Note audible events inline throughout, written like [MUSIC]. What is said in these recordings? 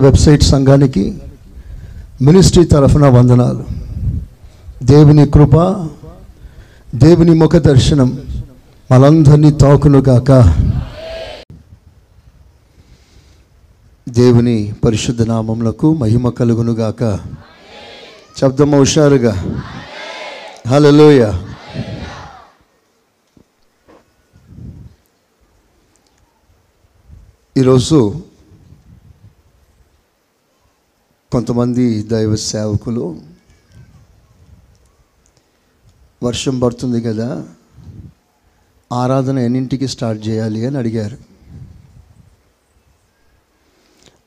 Website సంఘానికి ministry తరఫున వందనాలు. దేవుని కృప దేవుని ముఖ దర్శనం మనందరినీ తాకునుగాక దేవుని పరిశుద్ధ నామములకు మహిమ కలుగును గాక. శబ్దం హుషారుగా? హలోయ ఈరోజు కొంతమంది దైవ సేవకులు. వర్షం పడుతుంది కదా ఆరాధన ఎన్నింటికి స్టార్ట్ చేయాలి అని అడిగారు.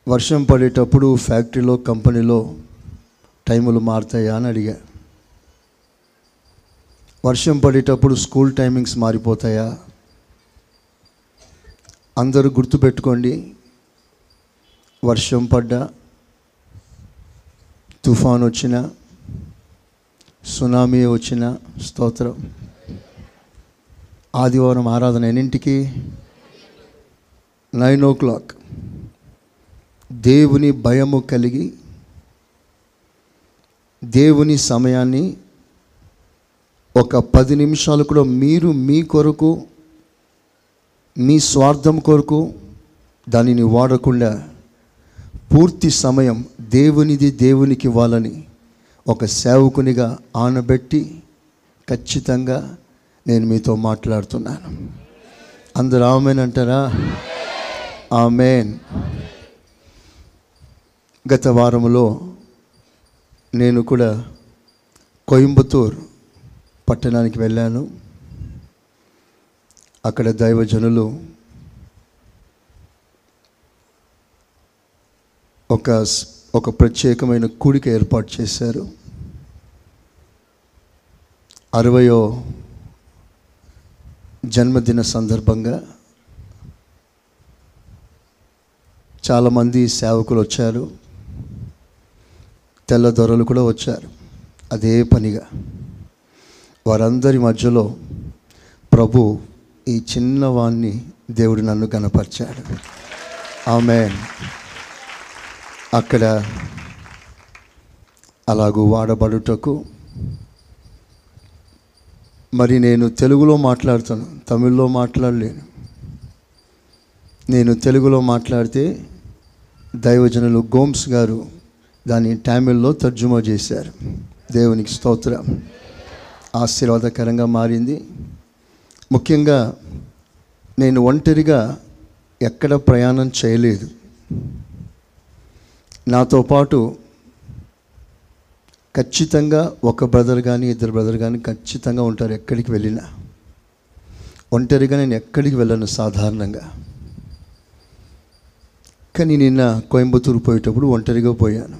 వర్షం పడేటప్పుడు ఫ్యాక్టరీలో కంపెనీలో టైములు మారుతాయా అని అడిగారు వర్షం పడేటప్పుడు స్కూల్ టైమింగ్స్ మారిపోతాయా? అందరూ గుర్తుపెట్టుకోండి వర్షం పడ్డా తుఫాన్ వచ్చిన సునామీ వచ్చిన స్తోత్రం. ఆదివారం ఆరాధన ఎన్నింటికి? Nine o'clock. దేవుని భయము కలిగి దేవుని సమయాన్ని ఒక పది నిమిషాలు కూడా మీరు మీ కొరకు మీ స్వార్థం కొరకు దానిని వాడకుండా పూర్తి సమయం దేవునిది దేవునికి ఇవ్వాలని ఒక సేవకునిగా ఆనబెట్టి ఖచ్చితంగా నేను మీతో మాట్లాడుతున్నాను. అందరు ఆమెన్ అంటారా? ఆమెన్. గత వారంలో నేను కూడా కోయంబత్తూర్ పట్టణానికి వెళ్ళాను. అక్కడ దైవజనులు ఒక ఒక ప్రత్యేకమైన కూడిక ఏర్పాటు చేశారు. అరవయో జన్మదిన సందర్భంగా చాలామంది సేవకులు వచ్చారు. తెల్లదొరలు కూడా వచ్చారు. అదే పనిగా. వారందరి మధ్యలో ప్రభు ఈ చిన్నవాణ్ణి దేవుడు నన్ను కనపరిచాడు ఆమె అక్కడ అలాగూ వాడబడుటకు మరి నేను తెలుగులో మాట్లాడుతాను తమిళ్ళో మాట్లాడలేను. నేను తెలుగులో మాట్లాడితే దైవజనులు గోమ్స్ గారు దాన్ని టామిల్లో తర్జుమా చేశారు. దేవునికి స్తోత్రం. ఆశీర్వాదకరంగా మారింది. ముఖ్యంగా నేను ఒంటరిగా ఎక్కడ ప్రయాణం చేయలేదు. నాతో పాటు ఖచ్చితంగా ఒక బ్రదర్ కానీ ఇద్దరు బ్రదర్ కానీ ఖచ్చితంగా ఉంటారు ఎక్కడికి వెళ్ళినా. ఒంటరిగా నేను ఎక్కడికి వెళ్ళను సాధారణంగా. కానీ నిన్న కోయంబత్తూరు పోయేటప్పుడు ఒంటరిగా పోయాను.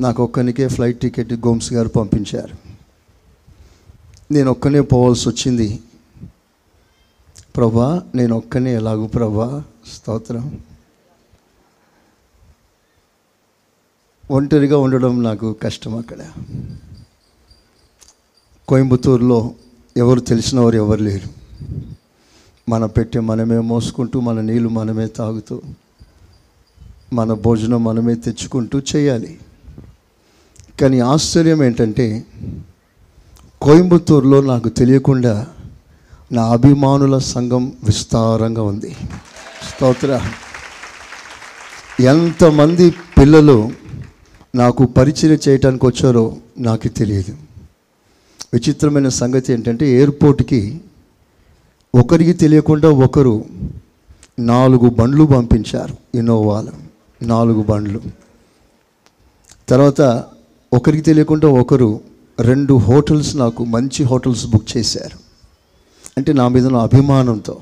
నాకు ఒక్కనికే ఫ్లైట్ టికెట్ గోమ్స్ గారు పంపించారు. నేను ఒక్కనే పోవాల్సి వచ్చింది. ప్రభా నేను ఒక్కనే ఎలాగూ ప్రభా? స్తోత్రం. ఒంటరిగా ఉండడం నాకు కష్టం అక్కడ. కోయంబత్తూరులో ఎవరు తెలిసిన వారు ఎవరు లేరు. మన పెట్టె మనమే మోసుకుంటూ మన నీళ్ళు మనమే తాగుతూ మన భోజనం మనమే తెచ్చుకుంటూ చేయాలి. కానీ ఆశ్చర్యం ఏంటంటే కోయంబత్తూరులో నాకు తెలియకుండా నా అభిమానుల సంఘం విస్తారంగా ఉంది. స్తోత్ర. ఎంతమంది పిల్లలు నాకు పరిచయం చేయడానికి వచ్చారో నాకు తెలియదు. విచిత్రమైన సంగతి ఏంటంటే ఎయిర్పోర్ట్కి ఒకరికి తెలియకుండా ఒకరు నాలుగు బండ్లు పంపించారు ఇన్నోవాలు. నాలుగు బండ్లు. తర్వాత ఒకరికి తెలియకుండా ఒకరు రెండు హోటల్స్ నాకు మంచి హోటల్స్ బుక్ చేశారు. అంటే నా మీద నా అభిమానంతో.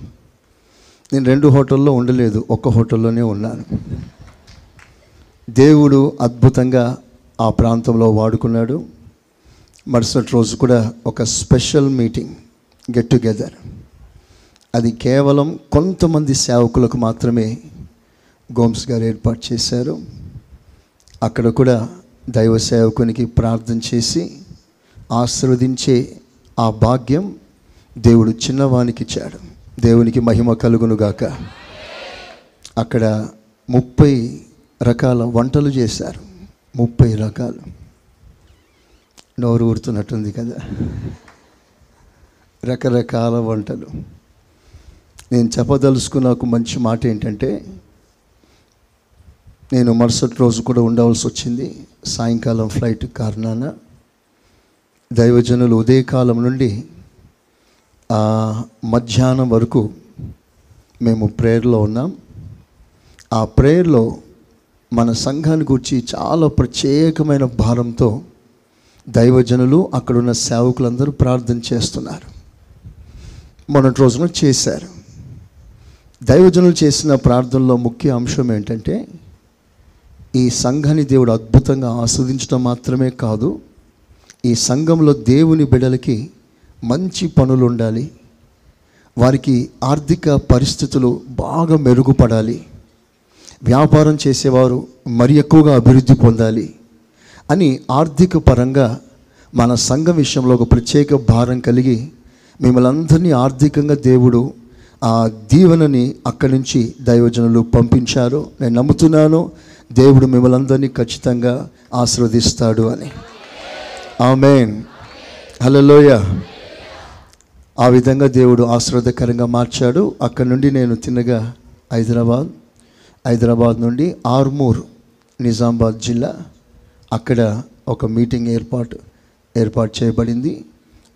నేను రెండు హోటల్లో ఉండలేదు ఒక్క హోటల్లోనే ఉన్నాను. దేవుడు అద్భుతంగా ఆ ప్రాంతంలో వాడుకున్నాడు. మరుసటి రోజు కూడా ఒక స్పెషల్ మీటింగ్ గెట్ టుగెదర్ అది కేవలం కొంతమంది సేవకులకు మాత్రమే గోమ్స్ గారు ఏర్పాటు చేశారు. అక్కడ కూడా దైవ సేవకునికి ప్రార్థన చేసి ఆశీర్వదించే ఆ భాగ్యం దేవుడు చిన్నవానికిచ్చాడు దేవునికి మహిమ కలుగునుగాక. అక్కడ ముప్పై రకాల వంటలు చేశారు. ముప్పై రకాలు. నోరు ఊరుతున్నట్టుంది కదా. రకరకాల వంటలు. నేను చెప్పదలుచుకున్న ఒక మంచి మాట ఏంటంటే నేను మరుసటి రోజు కూడా ఉండవలసి వచ్చింది. సాయంకాలం ఫ్లైట్ కారణాన దైవజనులు ఉదయకాలం నుండి మధ్యాహ్నం వరకు మేము ప్రేయర్లో ఉన్నాం. ఆ ప్రేయర్లో మన సంఘాన్ని గురించి చాలా ప్రత్యేకమైన భారంతో దైవజనులు అక్కడున్న సేవకులందరూ ప్రార్థన చేస్తున్నారు. మొన్నటి రోజున చేశారు. దైవజనులు చేసిన ప్రార్థనలో ముఖ్య అంశం ఏంటంటే ఈ సంఘాన్ని దేవుడు అద్భుతంగా ఆస్వాదించడం మాత్రమే కాదు ఈ సంఘంలో దేవుని బిడలకి మంచి పనులు ఉండాలి వారికి ఆర్థిక పరిస్థితులు బాగా మెరుగుపడాలి వ్యాపారం చేసేవారు మరి ఎక్కువగా అభివృద్ధి పొందాలి అని ఆర్థిక పరంగా మన సంఘం విషయంలో ఒక ప్రత్యేక భారం కలిగి మిమ్మల్ని అందరినీ ఆర్థికంగా దేవుడు ఆ దీవెనని అక్కడి నుంచి దైవజనులు పంపించారు. నేను నమ్ముతున్నాను దేవుడు మిమ్మల్ని అందరినీ ఖచ్చితంగా ఆశీర్వదిస్తాడు అని. ఆమెన్. హలోయ ఆ విధంగా దేవుడు ఆశీర్వాదకరంగా మార్చాడు. అక్కడ నుండి నేను తిన్నగా హైదరాబాద్. హైదరాబాద్ నుండి ఆర్మూర్ నిజామాబాద్ జిల్లా అక్కడ ఒక మీటింగ్ ఏర్పాటు ఏర్పాటు చేయబడింది.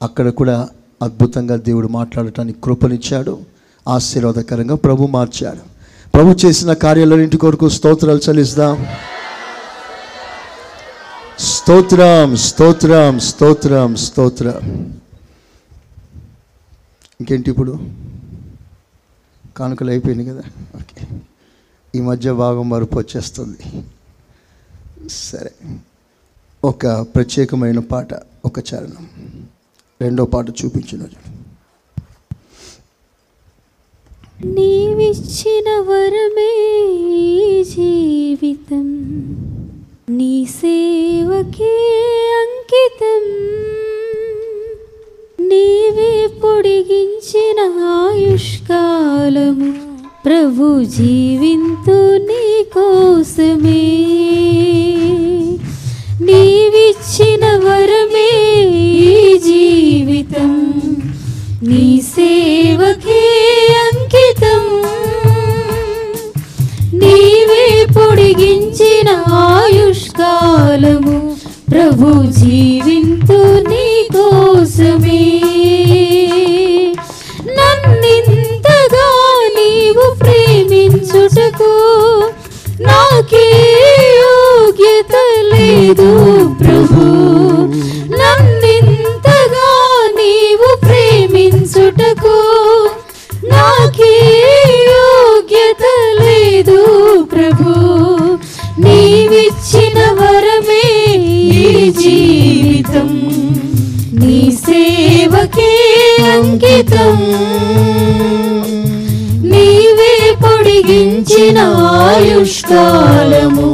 అక్కడ కూడా అద్భుతంగా దేవుడు మాట్లాడటానికి కృపనిచ్చాడు ఆశీర్వాదకరంగా ప్రభు మార్చాడు. ప్రభు చేసిన కార్యాలన్నింటి కొరకు స్తోత్రాలు చలిస్తాం స్తోత్రం స్తోత్రం స్తోత్రం స్తోత్రం. ఇంకేంటి ఇప్పుడు? కానుకలు అయిపోయింది కదా? ఓకే. ఈ మధ్య భాగం మరుపు వచ్చేస్తుంది. సరే. ఒక ప్రత్యేకమైన పాట ఒక చరణం. రెండో పాట చూపించిన నీవిచ్చిన వరమే జీవితం. నీ సేవకే అంకితం. నీవే పొడిగించిన ఆయుష్కాలము. ప్రభు జీవింతు నీ కోసమే. నీవిచ్చిన వరమే జీవితం. నీ సేవకే అంకితం. నీవే పొడిగించిన ఆయుష్కాలము. ప్రభు జీవింతు నీ కోసమే. ప్రేమించుటకు నాకే యోగ్యత లేదు ప్రభు. పొడిగించిన ఆయుష్కాలము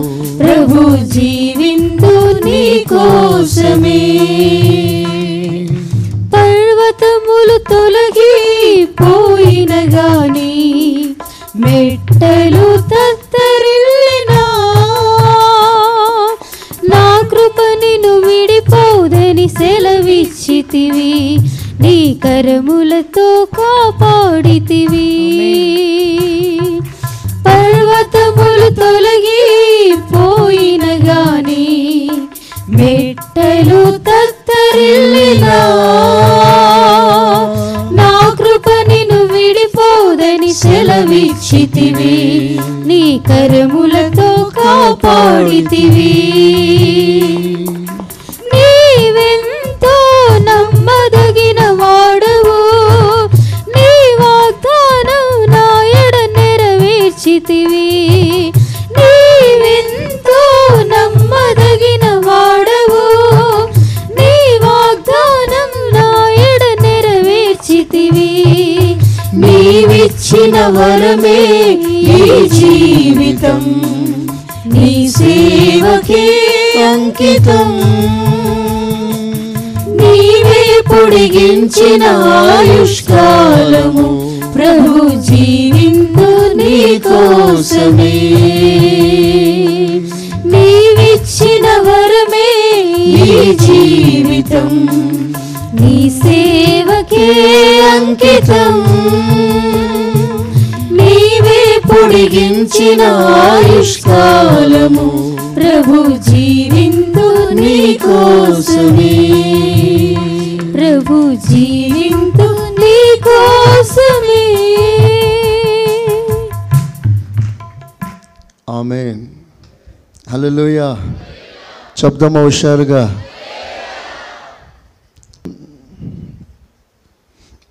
శబ్దం హుషారుగా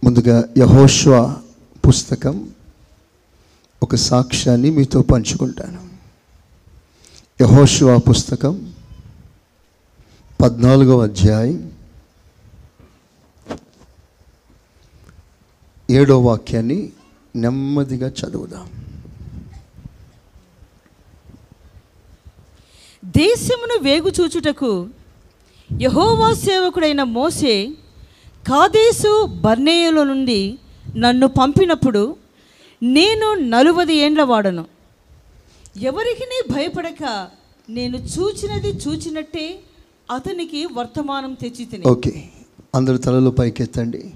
ముందుగా యహోష్వ పుస్తకం ఒక సాక్ష్యాన్ని మీతో పంచుకుంటాను. యహోష్వ పుస్తకం పద్నాలుగవ అధ్యాయం ఏడో వాక్యాన్ని నెమ్మదిగా చదువుదాం. దేశమును వేగు చూచుటకు యహోవా సేవకుడైన మోసే కాదేశు బర్నేయులో నుండి నన్ను పంపినప్పుడు నేను నలువది ఏండ్ల వాడను. ఎవరికి భయపడక నేను చూచినది చూచినట్టే అతనికి వర్తమానం తెచ్చి ఓకే అందరు తలలు పైకెత్తండి.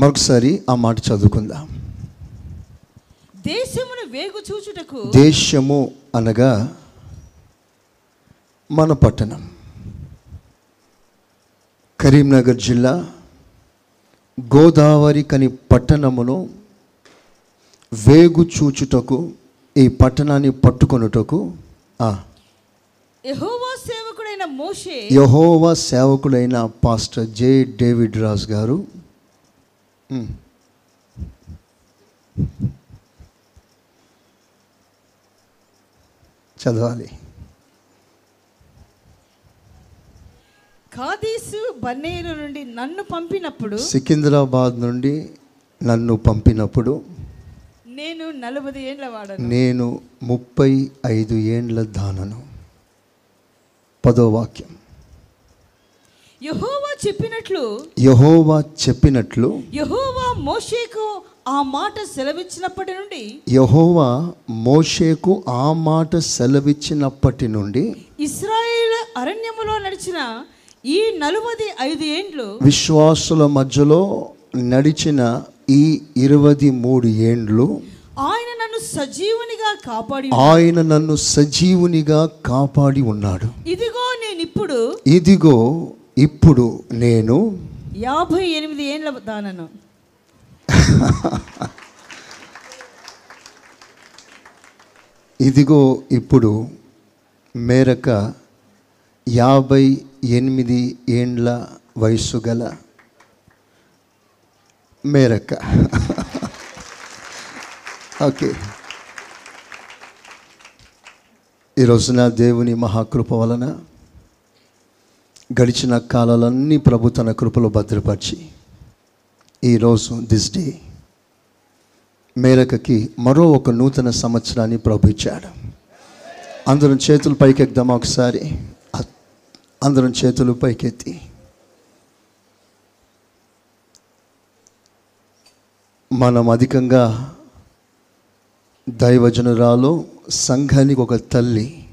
మరొకసారి ఆ మాట చదువుకుందాం. దేశమును వేగు చూచుటకు దేశము అనగా మన పట్టణం. కరీంనగర్ జిల్లా గోదావరి కని పట్టణమును వేగు చూచుటకు ఈ పట్టణాన్ని పట్టుకొనుటకు ఆ, యహోవా సేవకుడైన మోషే యెహోవా సేవకుడైన పాస్టర్ జే. డేవిడ్ రాజ్ గారు చదవాలి. కాదేశు బర్నేయుల నుండి నన్ను పంపినప్పుడు సికింద్రాబాద్ నుండి నన్ను పంపినప్పుడు నేను నలభై ఏండ్ల వాడను. నేను ముప్పై ఐదు ఏండ్ల దానను. పదో వాక్యం. యహోవా చెప్పినట్లు యహోవా చెప్పినట్లు యహోవా మోషేకు ఆ మాట సెలవిచ్చినప్పటి నుండి? యహోవా మోషేకు ఆ మాట సెలవిచ్చినప్పటి నుండి ఇస్రాయేల్ అరణ్యములో నడిచిన ఈ నలువది ఐదు ఏండ్లు విశ్వాసుల మధ్యలో నడిచిన ఈ ఇరవై మూడు ఏండ్లు ఆయన నన్ను సజీవునిగా కాపాడి ఆయన నన్ను సజీవునిగా కాపాడి ఉన్నాడు. ఇదిగో నేను ఇప్పుడు ఇదిగో ఇప్పుడు నేను యాభై ఎనిమిది ఏండ్ల దానను. [LAUGHS] ఇదిగో ఇప్పుడు మేరక యాభై ఎనిమిది ఏండ్ల వయస్సు గల మేరక. [LAUGHS] ఓకే. ఈ దేవుని మహాకృప వలన గడిచిన కాలాలన్నీ ప్రభు తన కృపలో భద్రపరిచి ఈరోజు దిస్ డే మేరకకి మరో ఒక నూతన సంవత్సరాన్ని ప్రభుత్వాడు అందరం చేతులు పైకెద్దాం ఒకసారి. అందరం చేతులు పైకెత్తి. మనం అధికంగా దైవజనురాలు సంఘానికి ఒక తల్లి.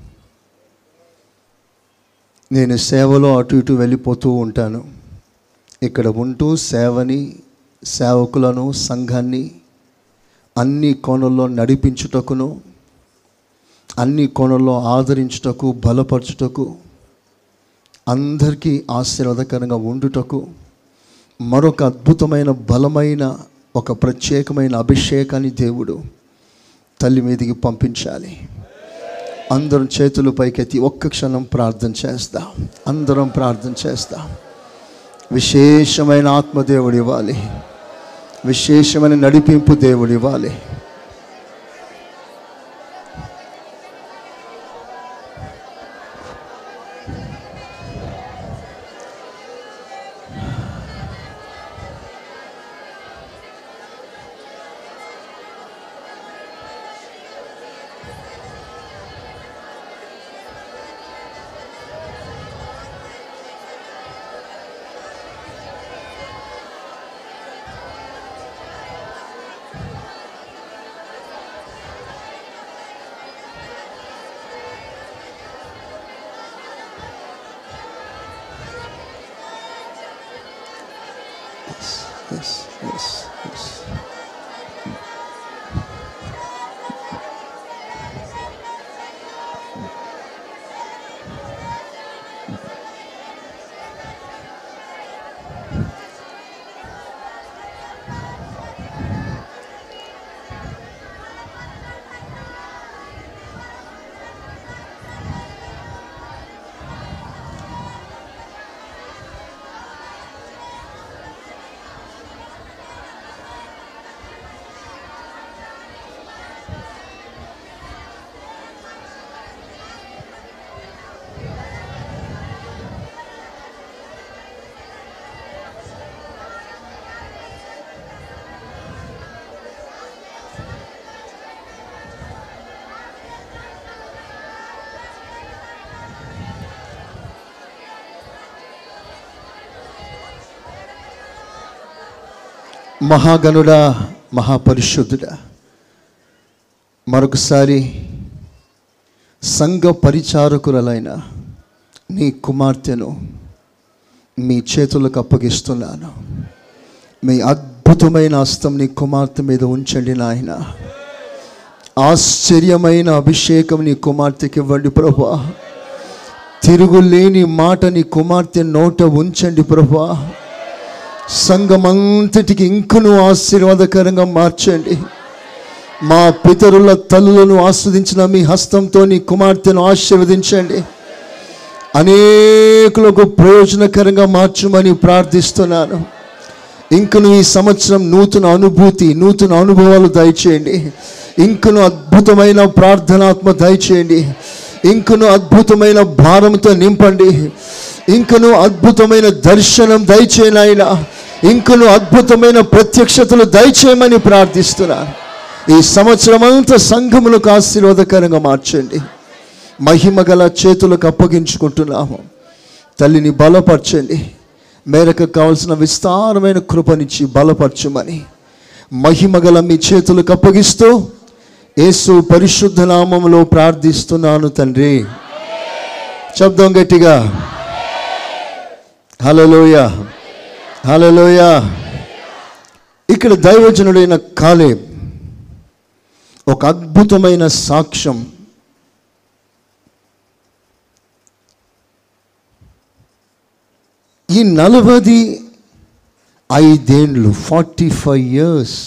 నేను సేవలో అటు ఇటు వెళ్ళిపోతూ ఉంటాను. ఇక్కడ ఉంటూ సేవని సేవకులను సంఘాన్ని అన్ని కోణల్లో నడిపించుటకును అన్ని కోణల్లో ఆదరించుటకు బలపరచుటకు అందరికీ ఆశీర్వాదకరంగా ఉండుటకు మరొక అద్భుతమైన బలమైన ఒక ప్రత్యేకమైన అభిషేకాన్ని దేవుడు తల్లి మీదికి పంపించాలి. అందరం చేతులు పైకెత్తి ఒక్క క్షణం ప్రార్థన చేస్తాం. అందరం ప్రార్థన చేస్తాం. విశేషమైన ఆత్మదేవుడు ఇవ్వాలి. విశేషమైన నడిపింపు దేవుడు ఇవ్వాలి. మహాగణుడా మహాపరిశుద్ధుడా మరొకసారి సంఘ పరిచారకులైన నీ కుమార్తెను మీ చేతులకు అప్పగిస్తున్నాను. మీ అద్భుతమైన హస్తం నీ కుమార్తె మీద ఉంచండి నాయన. ఆశ్చర్యమైన అభిషేకం నీ కుమార్తెకి ఇవ్వండి ప్రభా. తిరుగులేని మాట నీ కుమార్తె నోట ఉంచండి ప్రభా. సంఘమంతటికి ఇంకను ఆశీర్వాదకరంగా మార్చండి. మా పితరుల తల్లులను ఆస్వాదించిన మీ హస్తంతో నీ కుమార్తెను ఆశీర్వదించండి. అనేకులకు ప్రయోజనకరంగా మార్చమని ప్రార్థిస్తున్నాను. ఇంకను ఈ సంవత్సరం నూతన అనుభూతి నూతన అనుభవాలు దయచేయండి. ఇంకను అద్భుతమైన ప్రార్థనాత్మ దయచేయండి. ఇంకను అద్భుతమైన భారంతో నింపండి. ఇంకను అద్భుతమైన దర్శనం దయచేయని ఇంకను అద్భుతమైన ప్రత్యక్షతలు దయచేయమని ప్రార్థిస్తున్నాను ఈ సంవత్సరం అంతా సంఘములకు ఆశీర్వాదకరంగా మార్చండి. మహిమ గల చేతులకు అప్పగించుకుంటున్నాము. తల్లిని బలపరచండి. మేరకు కావలసిన విస్తారమైన కృపనిచ్చి బలపరచమని మహిమ గల మీ చేతులకు అప్పగిస్తూ యేసు పరిశుద్ధ నామంలో ప్రార్థిస్తున్నాను తండ్రి. శబ్దం గట్టిగా. హలోయ హలోయ ఇక్కడ దైవజనుడైన కాలే ఒక అద్భుతమైన సాక్ష్యం. ఈ నలభది ఐదేండ్లు ఫార్టీ ఫైవ్ ఇయర్స్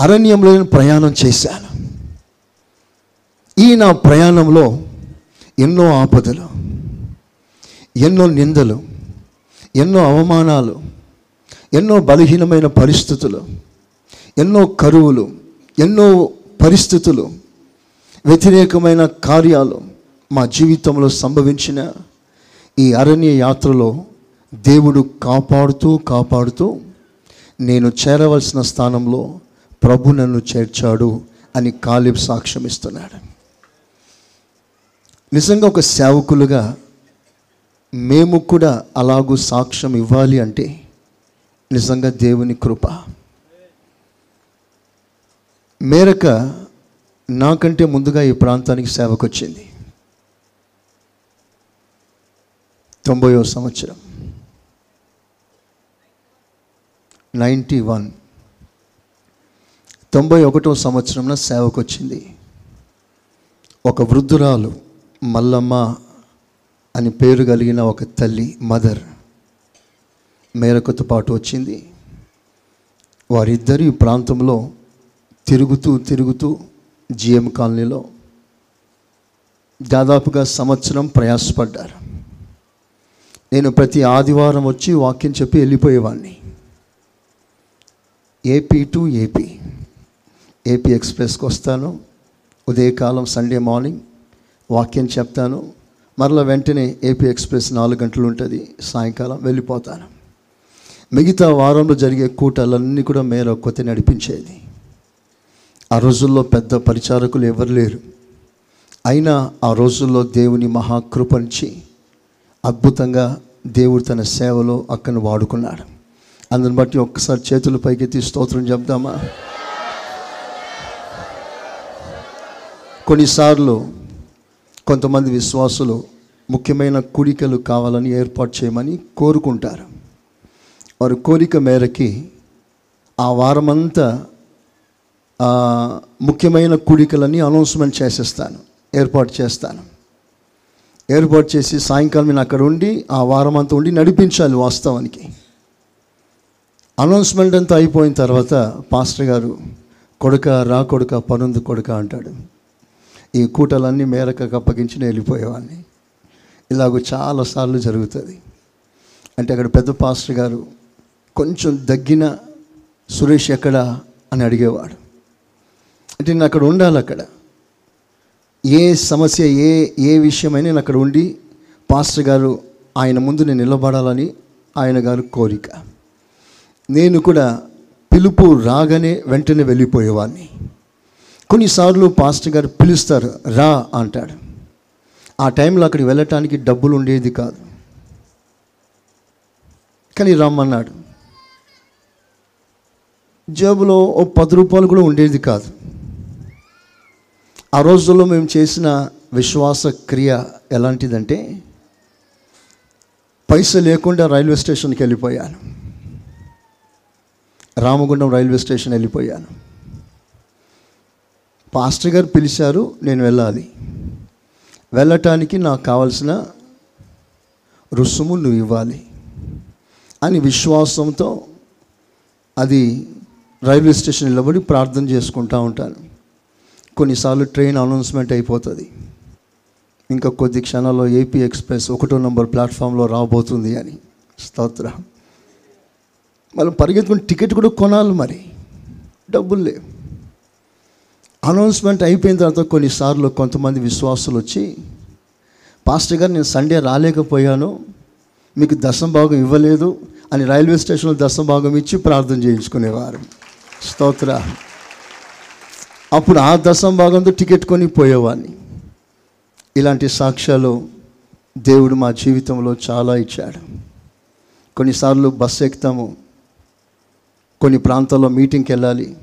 అరణ్యంలో నేను ప్రయాణం చేశాను. ఈ నా ప్రయాణంలో ఎన్నో ఆపదలు ఎన్నో నిందలు ఎన్నో అవమానాలు ఎన్నో బలహీనమైన పరిస్థితులు ఎన్నో కరువులు ఎన్నో పరిస్థితులు వ్యతిరేకమైన కార్యాలు మా జీవితంలో సంభవించిన ఈ అరణ్య యాత్రలో దేవుడు కాపాడుతూ కాపాడుతూ నేను చేరవలసిన స్థానంలో ప్రభు నన్ను చేర్చాడు అని కాలిబ్ సాక్ష్యం ఇస్తున్నాడు నిజంగా ఒక సేవకులుగా మేము కూడా అలాగూ సాక్ష్యం ఇవ్వాలి అంటే నిజంగా దేవుని కృప. మేరక నాకంటే ముందుగా ఈ ప్రాంతానికి సేవకు వచ్చింది తొంభైవ సంవత్సరం. Ninety one. తొంభై ఒకటో సంవత్సరంలో సేవకు వచ్చింది ఒక వృద్ధురాలు మల్లమ్మ అని పేరు కలిగిన ఒక తల్లి మదర్ మేరకుతో పాటు వచ్చింది. వారిద్దరు ఈ ప్రాంతంలో తిరుగుతూ తిరుగుతూ జిఎం కాలనీలో దాదాపుగా సంవత్సరం ప్రయాసపడ్డారు. నేను ప్రతి ఆదివారం వచ్చి వాక్యం చెప్పి వెళ్ళిపోయేవాడిని ఏపీ టు ఏపీ. ఏపీ ఎక్స్ప్రెస్కి వస్తాను. ఉదయకాలం సండే మార్నింగ్ వాక్యం చెప్తాను. మరలా వెంటనే ఏపీ ఎక్స్ప్రెస్ నాలుగు గంటలు ఉంటుంది. సాయంకాలం వెళ్ళిపోతాను. మిగతా వారంలో జరిగే కూటాలన్నీ కూడా మేర కొత్త నడిపించేది. ఆ రోజుల్లో పెద్ద పరిచారకులు ఎవరు లేరు. అయినా ఆ రోజుల్లో దేవుని మహాకృపంచి అద్భుతంగా దేవుడు తన సేవలో అక్కను వాడుకున్నాడు. అందుని బట్టి ఒక్కసారి చేతులు పైకెత్తి స్తోత్రం చెప్దామా? కొన్నిసార్లు కొంతమంది విశ్వాసులు ముఖ్యమైన కూడికలు కావాలని ఏర్పాటు చేయమని కోరుకుంటారు. వారి కోరిక మేరకి ఆ వారమంతా ముఖ్యమైన కూడికలని అనౌన్స్మెంట్ చేసేస్తాను ఏర్పాటు చేస్తాను. ఏర్పాటు చేసి సాయంకాలం నేను అక్కడ ఉండి ఆ వారం అంతా ఉండి నడిపించాలి వాస్తవానికి. అనౌన్స్మెంట్ అంతా అయిపోయిన తర్వాత పాస్టర్ గారు కొడుక రా కొడుక పనుంది కొడుక అంటాడు. ఈ కూటలన్నీ మేరకు అప్పగించి వెళ్ళిపోయేవాడిని. ఇలాగ చాలాసార్లు జరుగుతుంది. అంటే అక్కడ పెద్ద పాస్టర్ గారు కొంచెం దగ్గిన సురేష్ ఎక్కడ అని అడిగేవాడు. అంటే నేను అక్కడ ఉండాలి అక్కడ. ఏ సమస్య ఏ ఏ విషయమైనా నేను అక్కడ ఉండి పాస్టర్ గారు ఆయన ముందు నేను నిలబడాలని ఆయన గారు కోరిక. నేను కూడా పిలుపు రాగానే వెంటనే వెళ్ళిపోయేవాడిని. కొన్నిసార్లు పాస్టర్ గారు పిలుస్తారు రా అంటాడు. ఆ టైంలో అక్కడికి వెళ్ళటానికి డబ్బులు ఉండేది కాదు. కానీ రమ్మన్నాడు. జేబులో ఓ పది రూపాయలు కూడా ఉండేది కాదు. ఆ రోజుల్లో మేము చేసిన విశ్వాస క్రియ ఎలాంటిదంటే పైసలు లేకుండా రైల్వే స్టేషన్కి వెళ్ళిపోయాను. రామగుండం రైల్వే స్టేషన్ వెళ్ళిపోయాను. పాస్టర్ గారు పిలిచారు నేను వెళ్ళాలి. వెళ్ళటానికి నాకు కావాల్సిన రుసుము నువ్వు ఇవ్వాలి అని విశ్వాసంతో అది రైల్వే స్టేషన్ నిలబడి ప్రార్థన చేసుకుంటూ ఉంటాను. కొన్నిసార్లు ట్రైన్ అనౌన్స్మెంట్ అయిపోతుంది. ఇంకా కొద్ది క్షణాల్లో ఏపీ ఎక్స్ప్రెస్ ఒకటో నంబర్ ప్లాట్ఫామ్లో రాబోతుంది అని స్తోత్ర. మనం పరిగెత్తుకుని టికెట్ కూడా కొనాలి మరి. డబ్బులు లేవు. అనౌన్స్మెంట్ అయిపోయిన తర్వాత కొన్నిసార్లు కొంతమంది విశ్వాసులు వచ్చి పాస్టర్ గారు నేను సండే రాలేకపోయాను మీకు దశం భాగం ఇవ్వలేదు అని రైల్వే స్టేషన్లో దశం భాగం ఇచ్చి ప్రార్థన చేయించుకునేవారు. స్తోత్ర. అప్పుడు ఆ దశం భాగంతో టికెట్ కొని పోయేవాడిని ఇలాంటి సాక్ష్యాలు దేవుడు మా జీవితంలో చాలా ఇచ్చాడు. కొన్నిసార్లు బస్సు ఎక్కుతాము. కొన్ని ప్రాంతాల్లో మీటింగ్కి వెళ్ళాలి.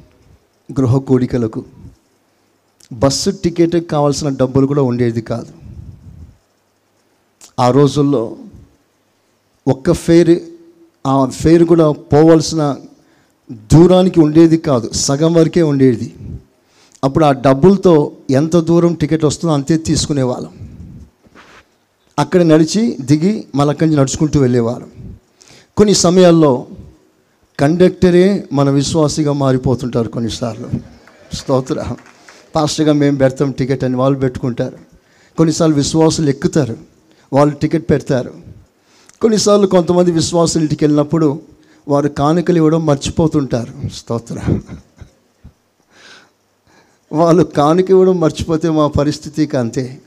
గృహ కూడికలకు. బస్సు టికెట్ కావాల్సిన డబ్బులు కూడా ఉండేది కాదు. ఆ రోజుల్లో ఒక్క ఫేర్ ఆ ఫేర్ కూడా పోవాల్సిన దూరానికి ఉండేది కాదు సగం వరకే ఉండేది. అప్పుడు ఆ డబ్బులతో ఎంత దూరం టికెట్ వస్తుందో అంతే తీసుకునేవాళ్ళం. అక్కడ నడిచి దిగి మళ్ళీ నడుచుకుంటూ వెళ్ళేవారు కొన్ని సమయాల్లో కండక్టరే మన విశ్వాసిగా మారిపోతుంటారు కొన్నిసార్లు. స్తోత్ర. పాస్టర్గా మేము పెడతాం టికెట్ అని వాళ్ళు పెట్టుకుంటారు. కొన్నిసార్లు విశ్వాసులు ఎక్కుతారు. వాళ్ళు టికెట్ పెడతారు. కొన్నిసార్లు కొంతమంది విశ్వాసులు ఇంటికి వెళ్ళినప్పుడు వారు కానుకలు ఇవ్వడం మర్చిపోతుంటారు. స్తోత్ర. వాళ్ళు కానుక ఇవ్వడం మర్చిపోతే మా పరిస్థితికి అంతే.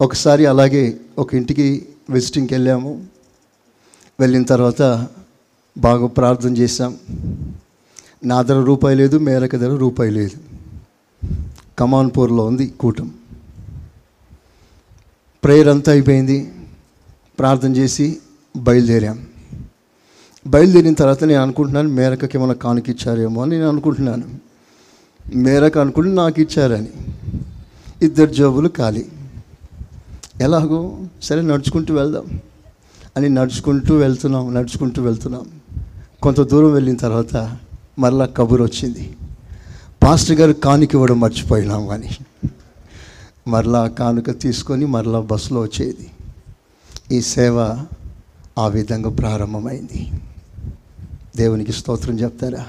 ఒకసారి అలాగే ఒక ఇంటికి విజిటింగ్కి వెళ్ళాము. వెళ్ళిన తర్వాత బాగా ప్రార్థన చేశాం. నా ధర రూపాయి లేదు మేరక ధర రూపాయి లేదు. కమాన్పూర్లో ఉంది కూటం. ప్రేయర్ అంతా అయిపోయింది. ప్రార్థన చేసి బయలుదేరాం. బయలుదేరిన తర్వాత నేను అనుకుంటున్నాను మేరకకి ఏమైనా కానుక ఇచ్చారేమో అని నేను అనుకుంటున్నాను. మేరకు అనుకుంటే నాకు ఇచ్చారని. ఇద్దరు జాబులు ఖాళీ. ఎలాగో సరే నడుచుకుంటూ వెళ్దాం అని నడుచుకుంటూ వెళ్తున్నాం నడుచుకుంటూ వెళ్తున్నాం. కొంత దూరం వెళ్ళిన తర్వాత మరలా కబురు వచ్చింది. పాస్టర్ గారు కానుక ఇవ్వడం మర్చిపోయినాం అని మరలా కానుక తీసుకొని మరలా బస్సులో వచ్చేది. ఈ సేవ ఆ విధంగా ప్రారంభమైంది. దేవునికి స్తోత్రం చెప్తారా?